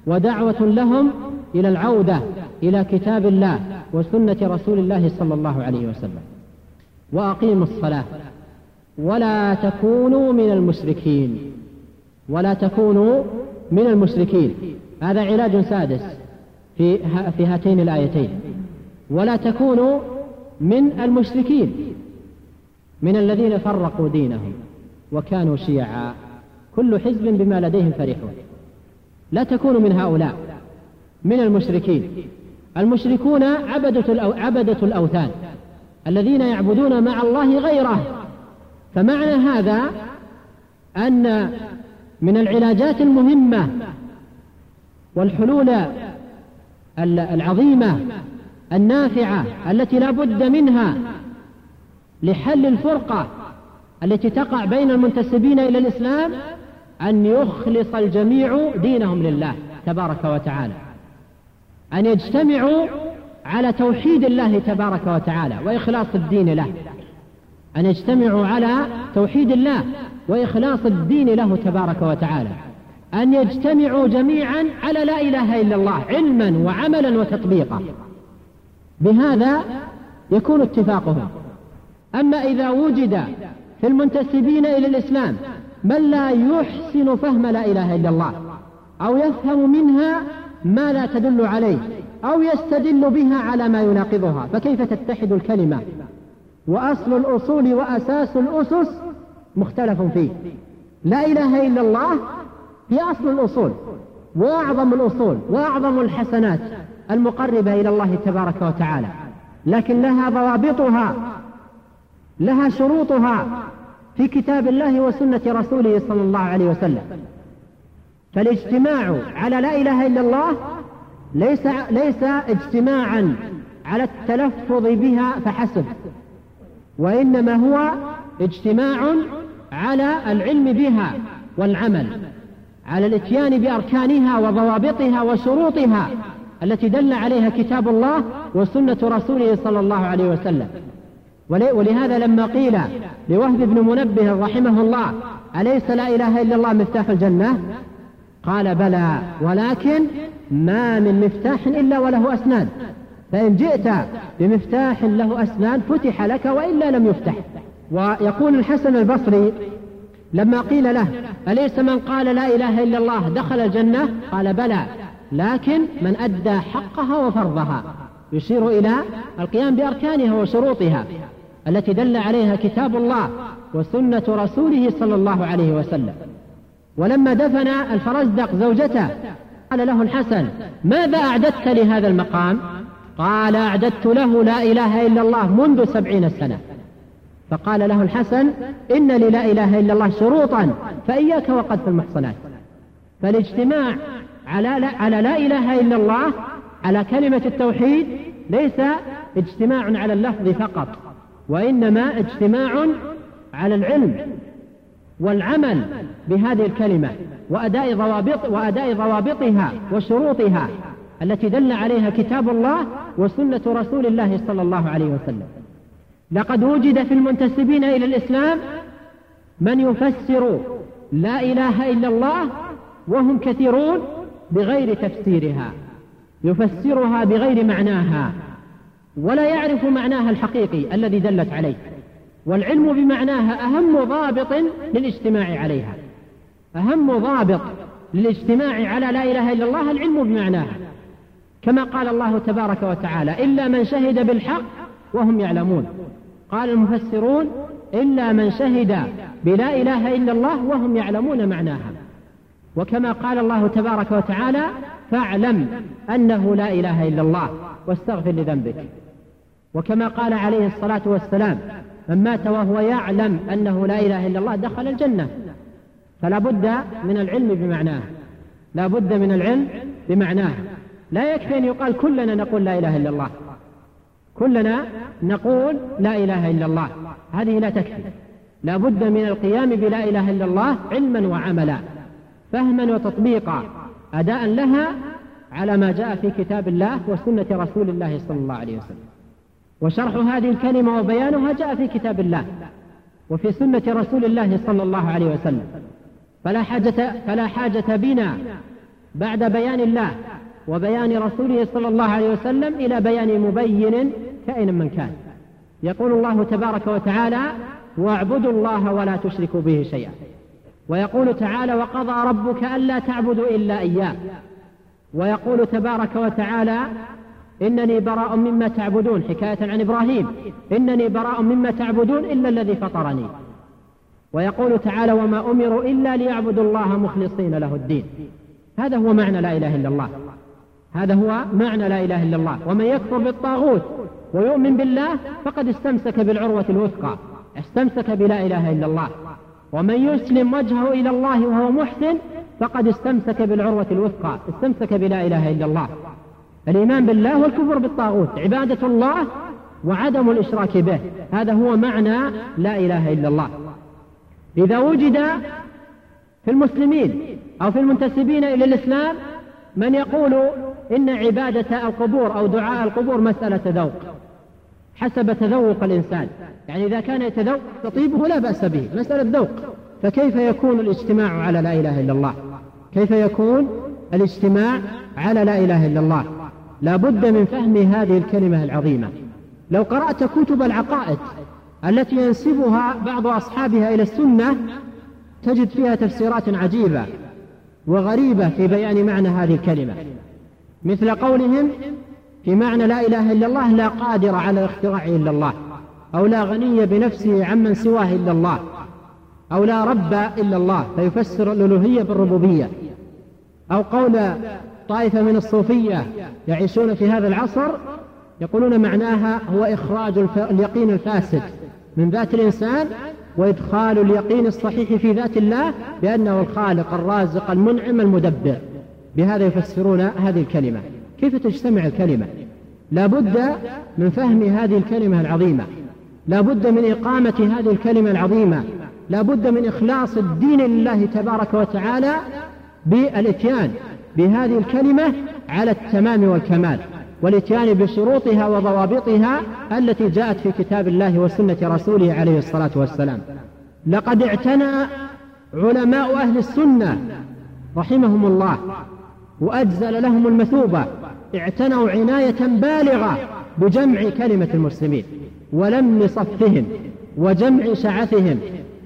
ودعوة لهم إلى العودة إلى كتاب الله وسنة رسول الله صلى الله عليه وسلم. وأقيموا الصلاة. ولا تكونوا من المشركين. ولا تكونوا من المشركين. هذا علاج سادس في في هاتين الآيتين. ولا تكونوا من المشركين. من الذين فرقوا دينهم وكانوا شيعا كل حزب بما لديهم فرحون. لا تكونوا من هؤلاء من المشركين. المشركون عبدة الأوثان الذين يعبدون مع الله غيره. فمعنى هذا أن من العلاجات المهمة والحلول العظيمة النافعة التي لا بد منها لحل الفرقة التي تقع بين المنتسبين إلى الإسلام أن يخلص الجميع دينهم لله تبارك وتعالى. أن يجتمعوا على توحيد الله تبارك وتعالى وإخلاص الدين له. أن يجتمعوا على توحيد الله وإخلاص الدين له تبارك وتعالى. أن يجتمعوا جميعا على لا إله إلا الله علما وعملا وتطبيقا. بهذا يكون اتفاقهم. أما إذا وجد في المنتسبين إلى الإسلام من لا يحسن فهم لا إله إلا الله أو يفهم منها ما لا تدل عليه أو يستدل بها على ما يناقضها. فكيف تتحد الكلمة؟ وأصل الأصول وأساس الأسس مختلف فيه. لا إله إلا الله هي أصل الأصول وأعظم الأصول وأعظم الحسنات المقربة إلى الله تبارك وتعالى. لكن لها ضوابطها لها شروطها في كتاب الله وسنة رسوله صلى الله عليه وسلم. فالاجتماع على لا إله إلا الله ليس ليس اجتماعا على التلفظ بها فحسب وإنما هو اجتماع على العلم بها والعمل على الإتيان بأركانها وضوابطها وشروطها التي دل عليها كتاب الله وسنة رسوله صلى الله عليه وسلم. ولهذا لما قيل لوهب بن منبه رحمه الله أليس لا إله إلا الله مفتاح الجنة؟ قال بلى ولكن ما من مفتاح إلا وله أسنان. فإن جئت بمفتاح له أسنان فتح لك وإلا لم يفتح. ويقول الحسن البصري لما قيل له أليس من قال لا إله إلا الله دخل الجنة؟ قال بلى لكن من أدى حقها وفرضها. يشير إلى القيام بأركانها وشروطها. التي دل عليها كتاب الله وسنة رسوله صلى الله عليه وسلم. ولما دفن الفرزدق زوجته قال له الحسن ماذا أعددت لهذا المقام؟ قال أعددت له لا إله إلا الله منذ سبعين سنة. فقال له الحسن إن لي لا إله إلا الله شروطا فإياك وقذف المحصنات. فالاجتماع على لا, على لا إله إلا الله على كلمة التوحيد ليس اجتماع على اللفظ فقط. وإنما اجتماع على العلم والعمل بهذه الكلمة وأداء ضوابط وأداء ضوابطها وشروطها التي دل عليها كتاب الله وسنة رسول الله صلى الله عليه وسلم. لقد وجد في المنتسبين إلى الإسلام من يفسر لا إله إلا الله وهم كثيرون بغير تفسيرها يفسرها بغير معناها. ولا يعرف معناها الحقيقي الذي دلت عليه والعلم بمعناها أهم ضابط للاجتماع عليها. أهم ضابط للاجتماع على لا إله إلا الله العلم بمعناها. كما قال الله تبارك وتعالى إلا من شهد بالحق وهم يعلمون. قال المفسرون إلا من شهد بلا إله إلا الله وهم يعلمون معناها. وكما قال الله تبارك وتعالى فاعلم أنه لا إله إلا الله واستغفر لذنبك. وكما قال عليه الصلاة والسلام من مات وهو يعلم أنه لا إله إلا الله دخل الجنة. فلا بد من العلم بمعناه. لا بد من العلم بمعناه. لا يكفي أن يقال كلنا نقول لا إله إلا الله. كلنا نقول لا إله إلا الله. هذه لا تكفي. لا بد من القيام بلا إله إلا الله علما وعملا فهما وتطبيقا أداء لها على ما جاء في كتاب الله وسنة رسول الله صلى الله عليه وسلم. وشرح هذه الكلمة وبيانها جاء في كتاب الله وفي سنة رسول الله صلى الله عليه وسلم. فلا حاجة, فلا حاجة بنا بعد بيان الله وبيان رسوله صلى الله عليه وسلم إلى بيان مبين كائن من كان. يقول الله تبارك وتعالى واعبدوا الله ولا تشركوا به شيئا. ويقول تعالى وقضى ربك ألا تعبدوا إلا إياه. ويقول تبارك وتعالى إنني براء مما تعبدون حكاية عن إبراهيم. إنني براء مما تعبدون إلا الذي فطرني. ويقول تعالى وما أمروا إلا ليعبدوا الله مخلصين له الدين. هذا هو معنى لا إله إلا الله. هذا هو معنى لا إله إلا الله. ومن يكفر بالطاغوت ويؤمن بالله فقد استمسك بالعروة الوثقى. استمسك بلا إله إلا الله. ومن يسلم وجهه إلى الله وهو محسن فقد استمسك بالعروة الوثقى. استمسك بلا إله إلا الله. الإيمان بالله والكفر بالطاغوت عبادة الله وعدم الإشراك به هذا هو معنى لا إله إلا الله. إذا وجد في المسلمين أو في المنتسبين إلى الإسلام من يقول إن عبادة القبور أو دعاء القبور مسألة ذوق حسب تذوق الإنسان. يعني إذا كان يتذوق تطيبه لا بأس به مسألة ذوق. فكيف يكون الاجتماع على لا إله إلا الله؟ كيف يكون الاجتماع على لا إله إلا الله؟ لا بد من فهم هذه الكلمة العظيمة. لو قرأت كتب العقائد التي ينسبها بعض أصحابها إلى السنة تجد فيها تفسيرات عجيبة وغريبة في بيان معنى هذه الكلمة. مثل قولهم في معنى لا إله إلا الله لا قادر على الاختراع إلا الله أو لا غني بنفسه عمن سواه إلا الله أو لا رب إلا الله فيفسر الألوهية بالربوبية أو قول طائفة من الصوفية يعيشون في هذا العصر يقولون معناها هو إخراج اليقين الفاسد من ذات الإنسان وإدخال اليقين الصحيح في ذات الله بأنه الخالق الرازق المنعم المدبر. بهذا يفسرون هذه الكلمة. كيف تجتمع الكلمة؟ لا بد من فهم هذه الكلمة العظيمة. لا بد من إقامة هذه الكلمة العظيمة. لا بد من إخلاص الدين لله تبارك وتعالى بالإتيان. بهذه الكلمة على التمام والكمال والاتيان بشروطها وضوابطها التي جاءت في كتاب الله وسنة رسوله عليه الصلاة والسلام. لقد اعتنى علماء أهل السنة رحمهم الله وأجزل لهم المثوبة اعتنوا عناية بالغة بجمع كلمة المسلمين ولم صفهم وجمع شعثهم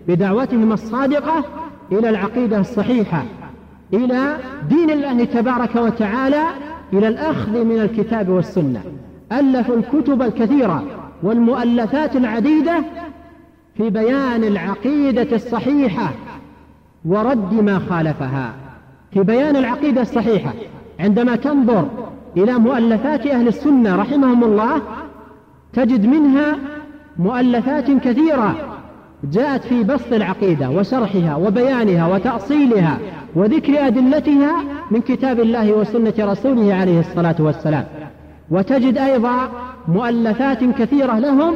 بدعوتهم الصادقة إلى العقيدة الصحيحة إلى دين الله تبارك وتعالى إلى الأخذ من الكتاب والسنة. ألفوا الكتب الكثيرة والمؤلفات العديدة في بيان العقيدة الصحيحة ورد ما خالفها. في بيان العقيدة الصحيحة عندما تنظر إلى مؤلفات أهل السنة رحمهم الله تجد منها مؤلفات كثيرة جاءت في بسط العقيدة وشرحها وبيانها وتأصيلها وذكر أدلتها من كتاب الله وسنة رسوله عليه الصلاة والسلام. وتجد أيضا مؤلفات كثيرة لهم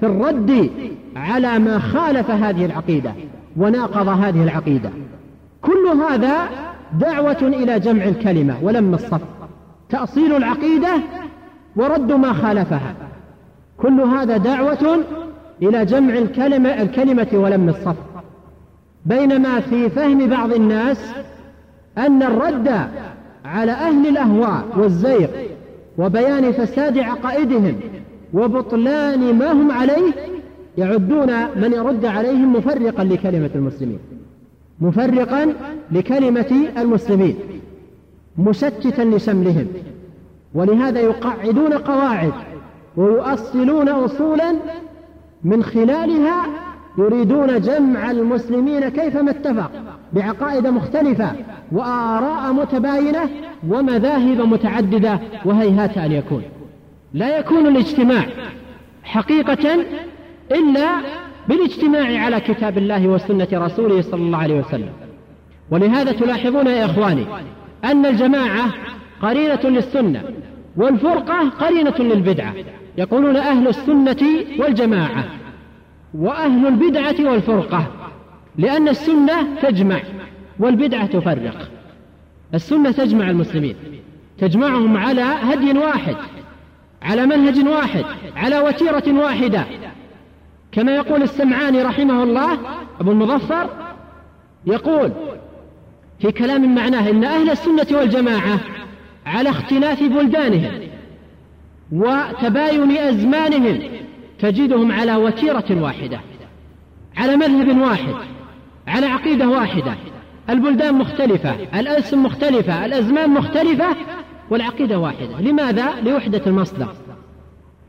في الرد على ما خالف هذه العقيدة وناقض هذه العقيدة. كل هذا دعوة إلى جمع الكلمة ولم الصف. تأصيل العقيدة ورد ما خالفها. كل هذا دعوة إلى جمع الكلمة, الكلمة ولم الصف. بينما في فهم بعض الناس أن الرد على أهل الأهواء والزيغ وبيان فساد عقائدهم وبطلان ما هم عليه يعدون من يرد عليهم مفرقا لكلمة المسلمين. مفرقا لكلمة المسلمين. مشتتا لشملهم. ولهذا يقعدون قواعد ويؤصلون أصولا من خلالها يريدون جمع المسلمين كيفما اتفق بعقائد مختلفة وآراء متباينة ومذاهب متعددة وهيهات أن يكون. لا يكون الاجتماع حقيقة إلا بالاجتماع على كتاب الله وسنة رسوله صلى الله عليه وسلم. ولهذا تلاحظون يا إخواني أن الجماعة قرينة للسنة والفرقة قرينة للبدعة. يقولون أهل السنة والجماعة وأهل البدعة والفرقة لأن السنة تجمع والبدعة تفرق. السنة تجمع المسلمين تجمعهم على هدي واحد على منهج واحد على وتيرة واحدة. كما يقول السمعاني رحمه الله أبو المظفر يقول في كلام معناه إن أهل السنة والجماعة على اختلاف بلدانهم وتباين أزمانهم تجدهم على وتيرة واحدة على مذهب واحد على عقيدة واحدة. البلدان مختلفة الألسن مختلفة الأزمان مختلفة والعقيدة واحدة. لماذا؟ لوحدة المصدر.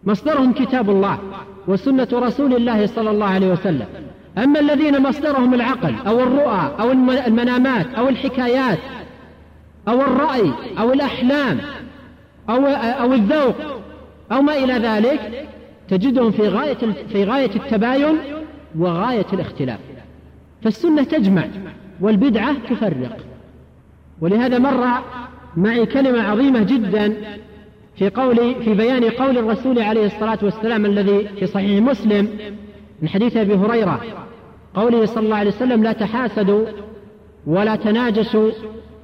مصدرهم كتاب الله وسنة رسول الله صلى الله عليه وسلم. أما الذين مصدرهم العقل أو الرؤى أو المنامات أو الحكايات أو الرأي أو الأحلام أو, أو الذوق أو ما إلى ذلك تجدهم في غاية, في غاية التباين وغاية الاختلاف. فالسنة تجمع والبدعة تفرق. ولهذا مر معي كلمة عظيمة جدا في قول في بيان قول الرسول عليه الصلاة والسلام الذي في صحيح مسلم من حديث أبي هريرة قوله صلى الله عليه وسلم لا تحاسدوا ولا تناجسوا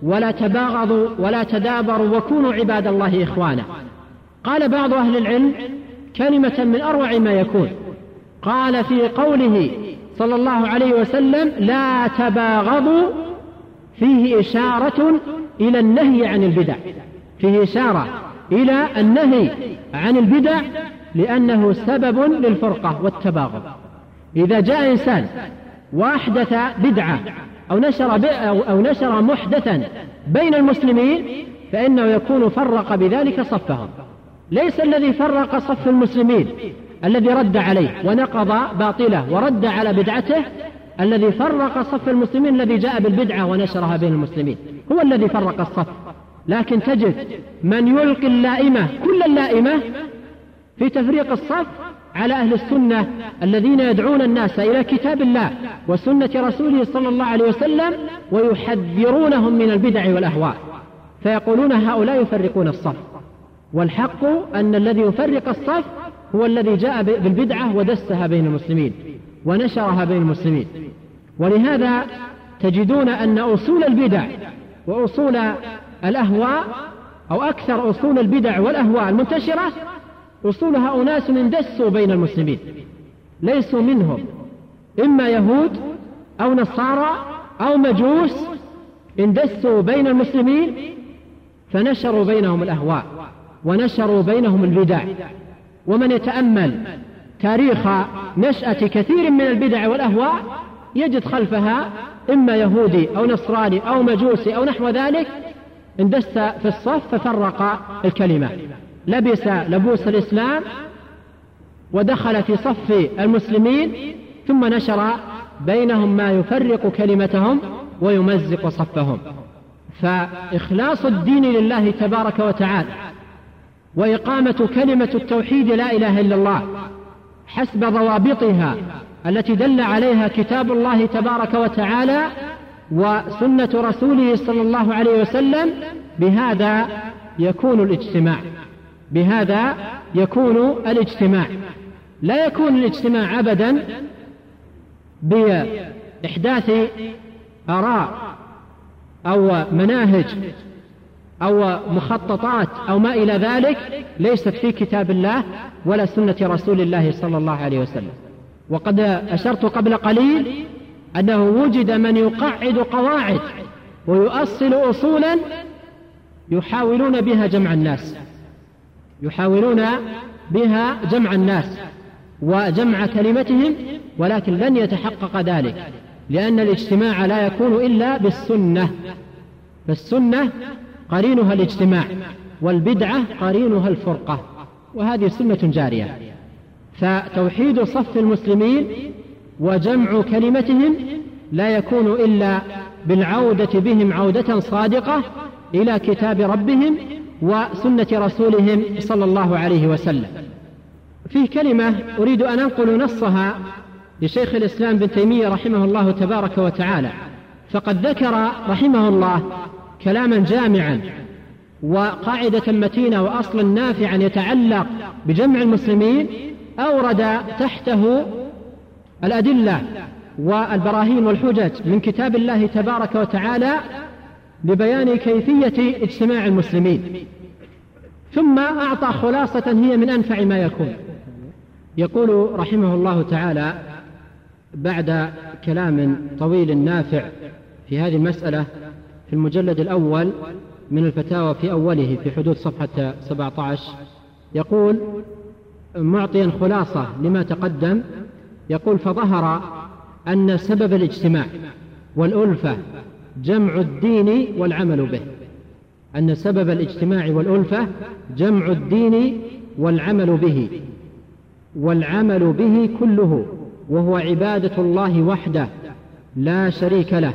ولا تباغضوا ولا تدابروا وكونوا عباد الله إخوانا. قال بعض أهل العلم كلمة من أروع ما يكون. قال في قوله صلى الله عليه وسلم لا تباغضوا فيه إشارة إلى النهي عن البدع. فيه إشارة إلى النهي عن البدع لأنه سبب للفرقة والتباغض. إذا جاء إنسان وأحدث بدعة أو نشر أو نشر محدثا بين المسلمين فإنه يكون فرق بذلك صفهم. ليس الذي فرق صف المسلمين الذي رد عليه ونقض باطله ورد على بدعته الذي فرق صف المسلمين الذي جاء بالبدعة ونشرها بين المسلمين. هو الذي فرق الصف. لكن تجد من يلقي اللائمة كل اللائمة في تفريق الصف على أهل السنة الذين يدعون الناس إلى كتاب الله وسنة رسوله صلى الله عليه وسلم ويحذرونهم من البدع والأهواء. فيقولون هؤلاء يفرقون الصف. والحق أن الذي يفرق الصف هو الذي جاء بالبدعة ودسها بين المسلمين ونشرها بين المسلمين. ولهذا تجدون أن أصول البدع وأصول الأهواء أو أكثر أصول البدع والأهواء المنتشرة أصولها أناس اندسوا بين المسلمين ليسوا منهم إما يهود أو نصارى أو مجوس اندسوا بين المسلمين فنشروا بينهم الأهواء. ونشروا بينهم البدع. ومن يتأمل تاريخ نشأة كثير من البدع والأهواء يجد خلفها إما يهودي أو نصراني أو مجوسي أو نحو ذلك اندس في الصف ففرق الكلمة. لبس لبوس الإسلام ودخل في صف المسلمين ثم نشر بينهم ما يفرق كلمتهم ويمزق صفهم. فإخلاص الدين لله تبارك وتعالى وإقامة كلمة التوحيد لا إله إلا الله حسب ضوابطها التي دل عليها كتاب الله تبارك وتعالى وسنة رسوله صلى الله عليه وسلم بهذا يكون الاجتماع بهذا يكون الاجتماع. لا يكون الاجتماع أبدا بإحداث آراء أو مناهج أو مخططات أو ما إلى ذلك ليست في كتاب الله ولا سنة رسول الله صلى الله عليه وسلم. وقد أشرت قبل قليل أنه وجد من يقعد قواعد ويؤصل أصولا يحاولون بها جمع الناس. يحاولون بها جمع الناس وجمع كلمتهم ولكن لن يتحقق ذلك لأن الاجتماع لا يكون إلا بالسنة. فالسنة قرينها الاجتماع والبدعة قرينها الفرقة وهذه سنة جارية. فتوحيد صف المسلمين وجمع كلمتهم لا يكون إلا بالعودة بهم عودة صادقة إلى كتاب ربهم وسنة رسولهم صلى الله عليه وسلم. فيه كلمة أريد أن أنقل نصها لشيخ الإسلام بن تيمية رحمه الله تبارك وتعالى. فقد ذكر رحمه الله كلاما جامعا وقاعدة متينة وأصلا نافعا يتعلق بجمع المسلمين أورد تحته الأدلة والبراهين والحجج من كتاب الله تبارك وتعالى لبيان كيفية اجتماع المسلمين. ثم أعطى خلاصة هي من أنفع ما يكون. يقول رحمه الله تعالى بعد كلام طويل نافع في هذه المسألة في المجلد الأول من الفتاوى في أوله في حدود صفحة 17 يقول معطيا خلاصة لما تقدم يقول فظهر أن سبب الاجتماع والألفة جمع الدين والعمل به. أن سبب الاجتماع والألفة جمع الدين والعمل به والعمل به كله وهو عبادة الله وحده لا شريك له.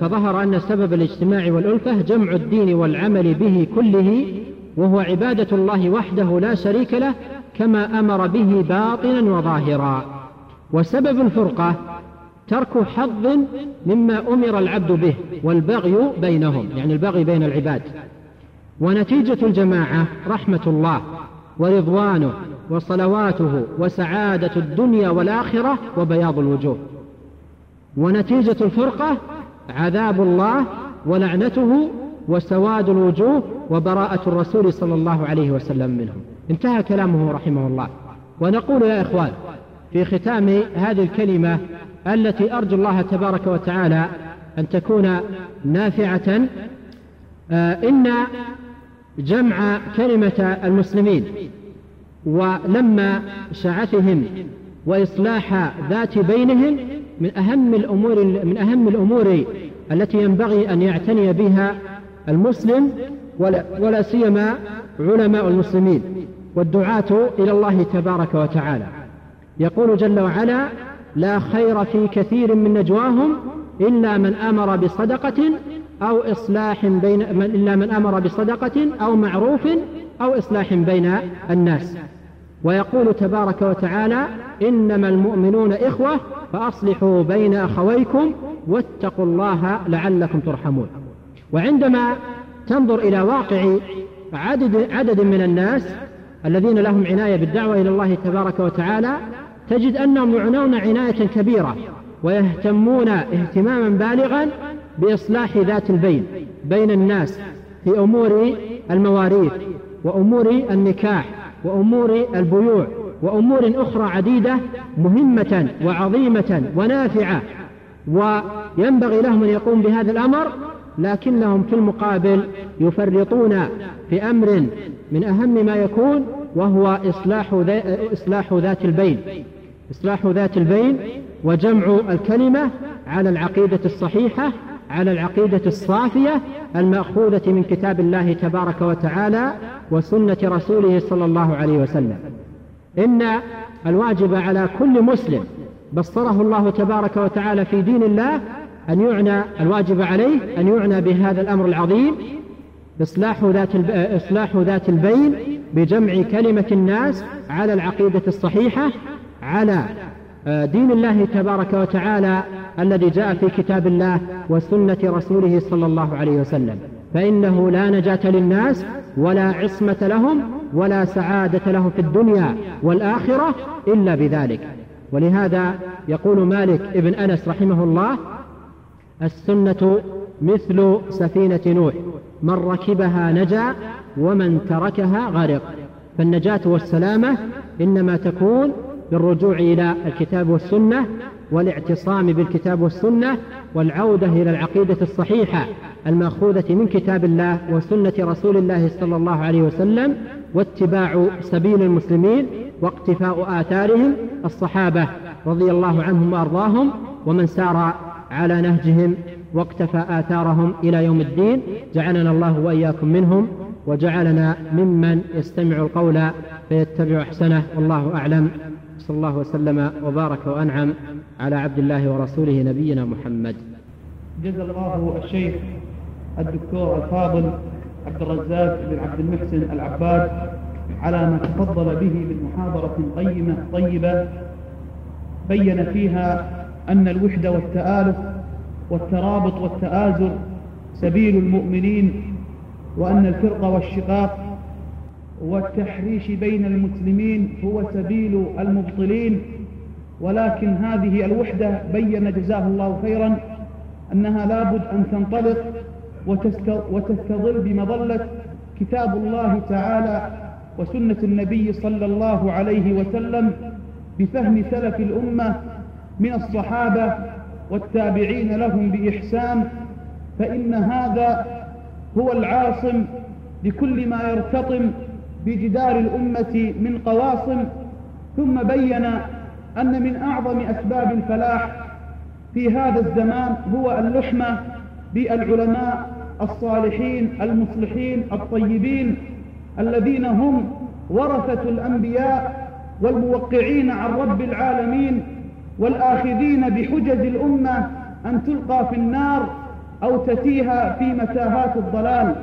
فظهر أن سبب الاجتماع والألفة جمع الدين والعمل به كله وهو عبادة الله وحده لا شريك له كما أمر به باطنا وظاهرا. وسبب الفرقة ترك حظ مما أمر العبد به والبغي بينهم يعني البغي بين العباد. ونتيجة الجماعة رحمة الله ورضوانه وصلواته وسعادة الدنيا والآخرة وبياض الوجوه. ونتيجة الفرقة عذاب الله ولعنته وسواد الوجوه وبراءة الرسول صلى الله عليه وسلم منهم. انتهى كلامه رحمه الله. ونقول يا إخوان في ختام هذه الكلمة التي أرجو الله تبارك وتعالى أن تكون نافعة آه، إن جمع كلمة المسلمين ولما شعثهم وإصلاح ذات بينهم من أهم الأمور من أهم الأمور التي ينبغي أن يعتني بها المسلم ولا, ولا سيما علماء المسلمين والدعاة إلى الله تبارك وتعالى. يقول جل وعلا لا خير في كثير من نجواهم إلا من أمر بصدقة أو إصلاح بين إلا من أمر بصدقة أو معروف أو إصلاح بين الناس. ويقول تبارك وتعالى إنما المؤمنون إخوة فأصلحوا بين أخويكم واتقوا الله لعلكم ترحمون. وعندما تنظر إلى واقع عدد, عدد من الناس الذين لهم عناية بالدعوة إلى الله تبارك وتعالى تجد أنهم يعنون عناية كبيرة ويهتمون اهتماما بالغا بإصلاح ذات البين بين الناس في أمور المواريث وأمور النكاح وأمور البيوع وأمور أخرى عديدة مهمة وعظيمة ونافعة وينبغي لهم أن يقوم بهذا الأمر لكنهم في المقابل يفرطون في أمر من أهم ما يكون وهو إصلاح, إصلاح ذات البين. إصلاح ذات البين وجمع الكلمة على العقيدة الصحيحة على العقيدة الصافية المأخوذة من كتاب الله تبارك وتعالى وسنة رسوله صلى الله عليه وسلم. إن الواجب على كل مسلم بصره الله تبارك وتعالى في دين الله أن يعنى الواجب عليه أن يعنى بهذا الأمر العظيم إصلاح ذات إصلاح ذات البين بجمع كلمة الناس على العقيدة الصحيحة على دين الله تبارك وتعالى الذي جاء في كتاب الله وسنة رسوله صلى الله عليه وسلم. فإنه لا نجاة للناس ولا عصمة لهم ولا سعادة لهم في الدنيا والآخرة إلا بذلك. ولهذا يقول مالك ابن أنس رحمه الله السنة مثل سفينة نوح من ركبها نجا ومن تركها غرق. فالنجاة والسلامة إنما تكون بالرجوع إلى الكتاب والسنة والاعتصام بالكتاب والسنة والعودة إلى العقيدة الصحيحة المأخوذة من كتاب الله وسنة رسول الله صلى الله عليه وسلم واتباع سبيل المسلمين واقتفاء آثارهم الصحابة رضي الله عنهم وأرضاهم ومن سار على نهجهم واقتفى آثارهم إلى يوم الدين جعلنا الله وإياكم منهم وجعلنا ممن يستمع القول فيتبع أحسنه والله أعلم. صلى الله وسلم وبارك وأنعم على عبد الله ورسوله نبينا محمد. جزا الله الشيخ الدكتور الفاضل عبد الرزاق بن عبد المحسن العباد على ما تفضل به من محاضرة قيمة طيبة بين فيها أن الوحدة والتآلف والترابط والتآزر سبيل المؤمنين وأن الفرقة والشقاق والتحريش بين المسلمين هو سبيل المبطلين. ولكن هذه الوحدة بين جزاه الله خيرا أنها لابد أن تنطلق وتستظل بمظلة كتاب الله تعالى وسنة النبي صلى الله عليه وسلم بفهم سلف الأمة من الصحابة والتابعين لهم بإحسان فإن هذا هو العاصم لكل ما يرتطم بجدار الأمة من قواصم ثم بين أن من أعظم أسباب الفلاح في هذا الزمان هو اللحمة بالعلماء الصالحين المصلحين الطيبين الذين هم ورثة الأنبياء والموقعين عن رب العالمين والآخذين بحجج الأمة أن تلقى في النار أو تتيها في متاهات الضلال.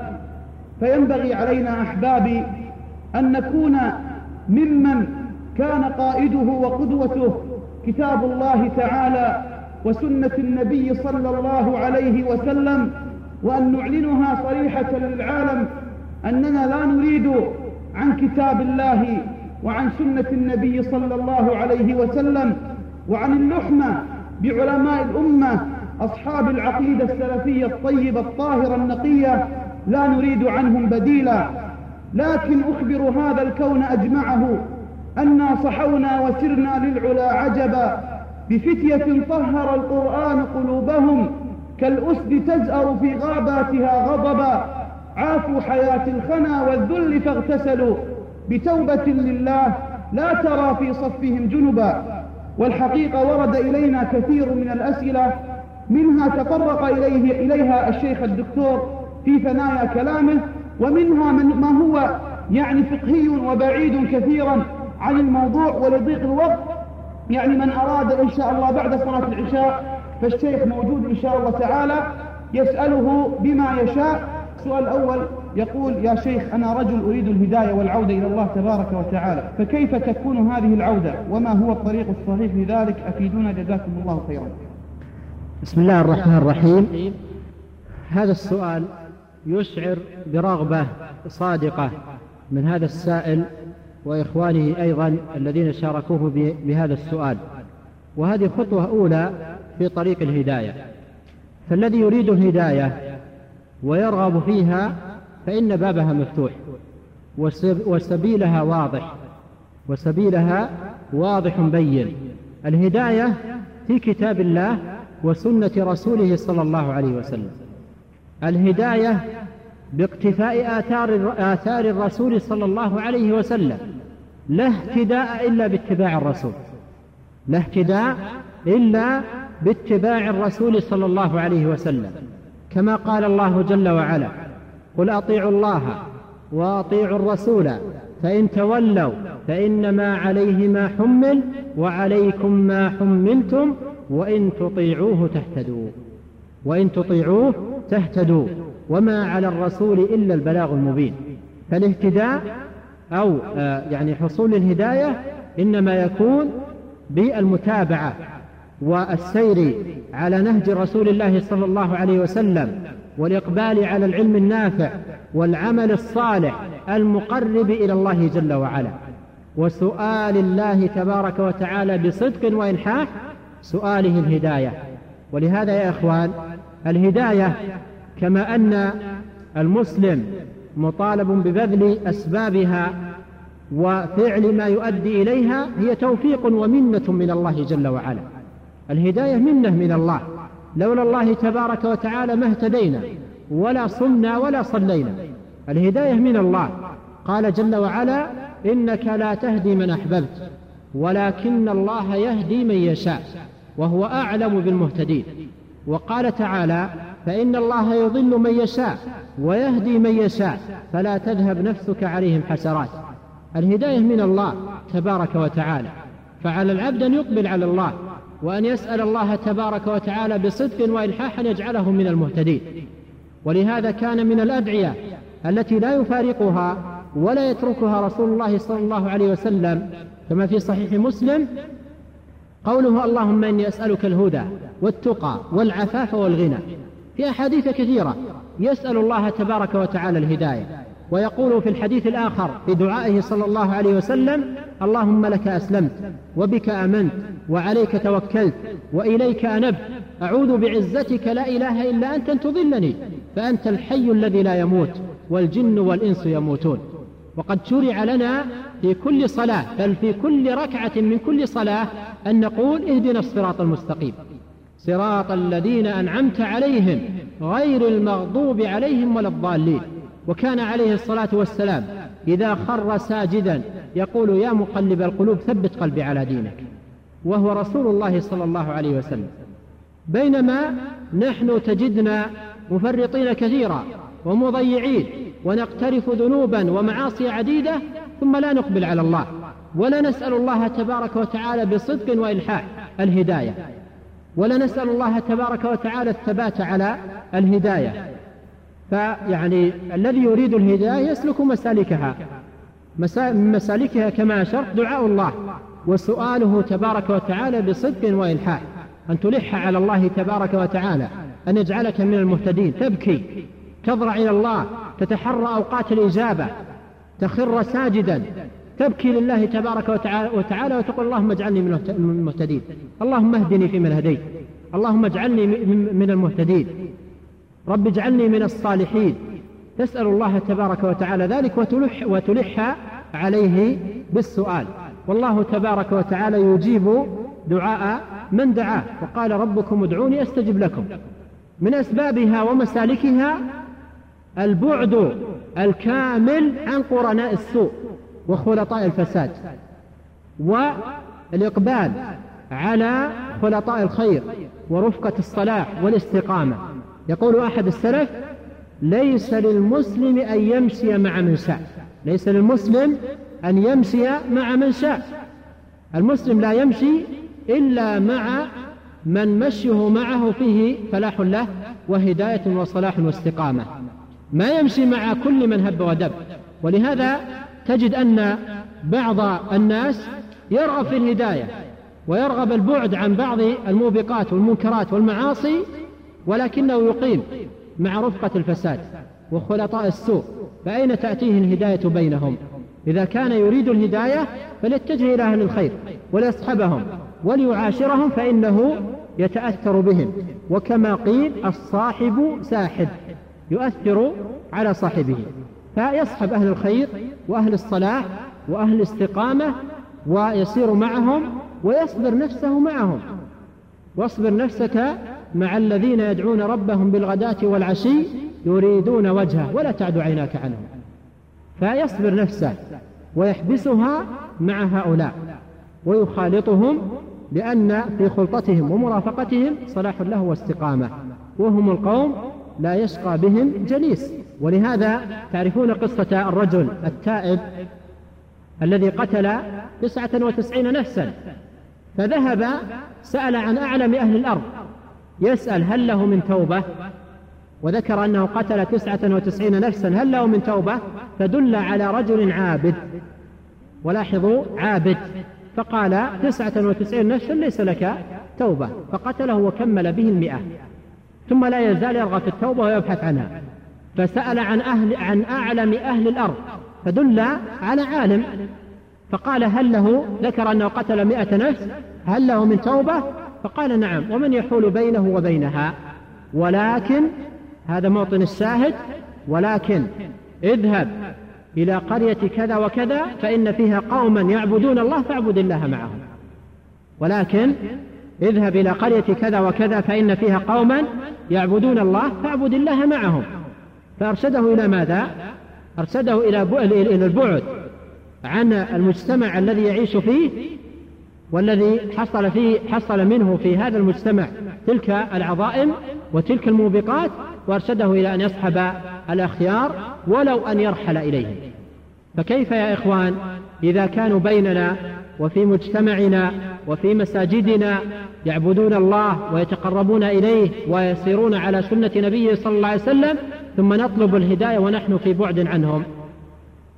فينبغي علينا أحبابي أن نكون ممن كان قائده وقدوته كتاب الله تعالى وسنة النبي صلى الله عليه وسلم وأن نعلنها صريحة للعالم أننا لا نريد عن كتاب الله وعن سنة النبي صلى الله عليه وسلم وعن اللحمة بعلماء الأمة أصحاب العقيدة السلفية الطيبة الطاهرة النقية لا نريد عنهم بديلا. لكن أخبر هذا الكون أجمعه أنا صحونا وسرنا للعلا عجبا بفتية طهر القرآن قلوبهم كالأسد تزأر في غاباتها غضبا. عافوا حياة الخنا والذل فاغتسلوا. بتوبة لله لا ترى في صفهم جنبا. والحقيقة ورد إلينا كثير من الأسئلة منها تطرق إليه إليها الشيخ الدكتور في ثنايا كلامه ومنها من ما هو يعني فقهي وبعيد كثيرا عن الموضوع ولضيق الوقت. يعني من أراد إن شاء الله بعد صلاة العشاء فالشيخ موجود إن شاء الله تعالى يسأله بما يشاء. السؤال الأول يقول يا شيخ أنا رجل أريد الهداية والعودة إلى الله تبارك وتعالى فكيف تكون هذه العودة؟ وما هو الطريق الصحيح لذلك؟ أفيدونا جزاكم الله خيرا. بسم الله الرحمن الرحيم. هذا السؤال يشعر برغبة صادقة من هذا السائل وإخوانه أيضا الذين شاركوه بهذا السؤال. وهذه خطوة أولى في طريق الهداية. فالذي يريد الهداية ويرغب فيها فإن بابها مفتوح. وسبيلها واضح. وسبيلها واضح بين. الهداية في كتاب الله وسنة رسوله صلى الله عليه وسلم. الهداية باقتفاء آثار, آثار الرسول صلى الله عليه وسلم. لا اهتداء إلا باتباع الرسول. لا اهتداء إلا باتباع الرسول صلى الله عليه وسلم. كما قال الله جل وعلا قل أطيعوا الله وأطيعوا الرسول فإن تولوا فإنما عليه ما حمل وعليكم ما حملتم وإن تطيعوه تهتدوا. وإن تطيعوه تهتدوا وما على الرسول إلا البلاغ المبين. فالاهتداء أو آه، يعني حصول الهداية إنما يكون بالمتابعة والسير على نهج رسول الله صلى الله عليه وسلم والإقبال على العلم النافع والعمل الصالح المقرب إلى الله جل وعلا. وسؤال الله تبارك وتعالى بصدق وإلحاح سؤاله الهداية. ولهذا يا إخوان الهداية كما أن المسلم مطالب ببذل أسبابها وفعل ما يؤدي إليها هي توفيق ومنة من الله جل وعلا. الهداية منة من الله لولا الله تبارك وتعالى ما اهتدينا ولا صمنا ولا صلينا. الهداية من الله. قال جل وعلا إنك لا تهدي من أحببت ولكن الله يهدي من يشاء وهو أعلم بالمهتدين. وقال تعالى فإن الله يضل من يشاء ويهدي من يشاء فلا تذهب نفسك عليهم حسرات. الهداية من الله تبارك وتعالى. فعلى العبد أن يقبل على الله وأن يسأل الله تبارك وتعالى بصدق وإلحاح أن يجعله من المهتدين. ولهذا كان من الأدعية التي لا يفارقها ولا يتركها رسول الله صلى الله عليه وسلم كما في صحيح مسلم قوله اللهم إني أسألك الهدى والتقى والعفاف والغنى. في أحاديث كثيرة يسأل الله تبارك وتعالى الهداية. ويقول في الحديث الآخر في دعائه صلى الله عليه وسلم اللهم لك أسلمت وبك آمنت وعليك توكلت وإليك أنبت. أعوذ بعزتك لا إله إلا أنت أن تضلني فأنت الحي الذي لا يموت والجن والإنس يموتون. وقد شرع لنا في كل صلاة بل في كل ركعة من كل صلاة أن نقول اهدنا الصراط المستقيم. صراط الذين أنعمت عليهم غير المغضوب عليهم ولا الضالين. وكان عليه الصلاة والسلام إذا خر ساجدا يقول يا مقلب القلوب ثبت قلبي على دينك. وهو رسول الله صلى الله عليه وسلم. بينما نحن تجدنا مفرطين كثيرا ومضيعين ونقترف ذنوبا ومعاصي عديدة ثم لا نقبل على الله. ولا نسأل الله تبارك وتعالى بصدق وإلحاح الهداية. ولا نسأل الله تبارك وتعالى الثبات على الهداية. فيعني الذي يريد الهداية يسلك مسالكها. من مسالكها كما أشرت دعاء الله. وسؤاله تبارك وتعالى بصدق وإلحاح. أن تلح على الله تبارك وتعالى. أن يجعلك من المهتدين. تبكي. تضرع إلى الله. تتحرى أوقات الإجابة تخر ساجدا تبكي لله تبارك وتعالى, وتعالى وتقول اللهم اجعلني من المهتدين. اللهم اهدني فيمن هديت. اللهم اجعلني من المهتدين. رب اجعلني من الصالحين. تسأل الله تبارك وتعالى ذلك وتلح, وتلح عليه بالسؤال. والله تبارك وتعالى يجيب دعاء من دعاه. وقال ربكم ادعوني أستجب لكم. من أسبابها ومسالكها البعد الكامل عن قرناء السوء وخلطاء الفساد والإقبال على خلطاء الخير ورفقة الصلاح والاستقامة. يقول أحد السلف ليس للمسلم أن يمشي مع من شاء. ليس للمسلم أن يمشي مع من شاء. المسلم لا يمشي إلا مع من مشيه معه فيه فلاح له وهداية وصلاح واستقامة. ما يمشي مع كل من هب ودب. ولهذا تجد أن بعض الناس يرغب في الهداية ويرغب البعد عن بعض الموبقات والمنكرات والمعاصي ولكنه يقيم مع رفقة الفساد وخلطاء السوء. فأين تأتيه الهداية بينهم؟ إذا كان يريد الهداية فليتجه إلى أهل الخير وليصحبهم وليعاشرهم فإنه يتأثر بهم. وكما قيل الصاحب ساحب. يؤثر على صاحبه. فيصحب أهل الخير وأهل الصلاح وأهل الاستقامة ويسير معهم ويصبر نفسه معهم. واصبر نفسك مع الذين يدعون ربهم بالغداة والعشي يريدون وجهه ولا تعد عيناك عنهم. فيصبر نفسه ويحبسها مع هؤلاء ويخالطهم لأن في خلطتهم ومرافقتهم صلاح له واستقامة. وهم القوم لا يشقى بهم جليس. ولهذا تعرفون قصة الرجل التائب الذي قتل تسعة وتسعين نفسا فذهب سأل عن أعلم أهل الأرض يسأل هل له من توبة؟ وذكر أنه قتل تسعة وتسعين نفسا هل له من توبة؟ فدل على رجل عابد. ولاحظوا عابد فقال تسعة وتسعين نفسا ليس لك توبة فقتله وكمل به المئة. ثم لا يزال يرغب في التوبة ويبحث عنها. فسأل عن أهل عن أعلم أهل الأرض فدل على عالم. فقال هل له ذكر أنه قتل مئة نفس هل له من توبة؟ فقال نعم ومن يحول بينه وبينها. ولكن هذا موطن الشاهد ولكن اذهب إلى قرية كذا وكذا فإن فيها قوما يعبدون الله فاعبد الله معهم. ولكن اذهب إلى قرية كذا وكذا فإن فيها قوما يعبدون الله فاعبد الله معهم فأرشده إلى ماذا؟ أرشده إلى إلى البعد عن المجتمع الذي يعيش فيه والذي حصل فيه حصل منه في هذا المجتمع تلك العظائم وتلك الموبقات وأرشده إلى أن يصحب الأخيار ولو أن يرحل إليهم فكيف يا إخوان إذا كانوا بيننا وفي مجتمعنا وفي مساجدنا يعبدون الله ويتقربون إليه ويسيرون على سنة نبيه صلى الله عليه وسلم ثم نطلب الهداية ونحن في بعد عنهم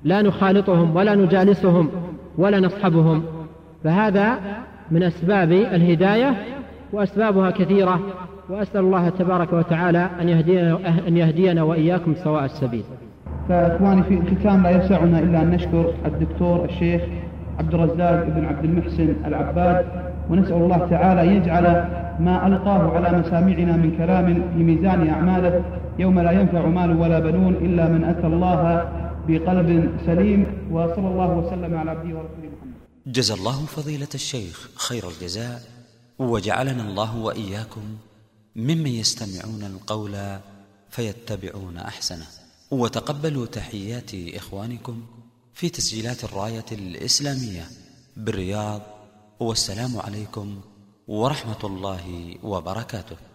لا نخالطهم ولا نجالسهم ولا نصحبهم فهذا من أسباب الهداية وأسبابها كثيرة وأسأل الله تبارك وتعالى أن يهدينا أن يهدينا وإياكم سواء السبيل. فإخواني في الختام لا يسعنا إلا أن نشكر الدكتور الشيخ عبد الرزاق بن عبد المحسن العباد ونسأل الله تعالى أن يجعل ما ألقاه على مسامعنا من كلام في ميزان أعماله يوم لا ينفع مال ولا بنون إلا من أتى الله بقلب سليم وصلى الله وسلم على عبده ورسوله محمد. جزى الله فضيلة الشيخ خير الجزاء وجعلنا الله وإياكم ممن يستمعون القول فيتبعون أحسنه وتقبلوا تحيات إخوانكم في تسجيلات الراية الإسلامية بالرياض والسلام عليكم ورحمة الله وبركاته.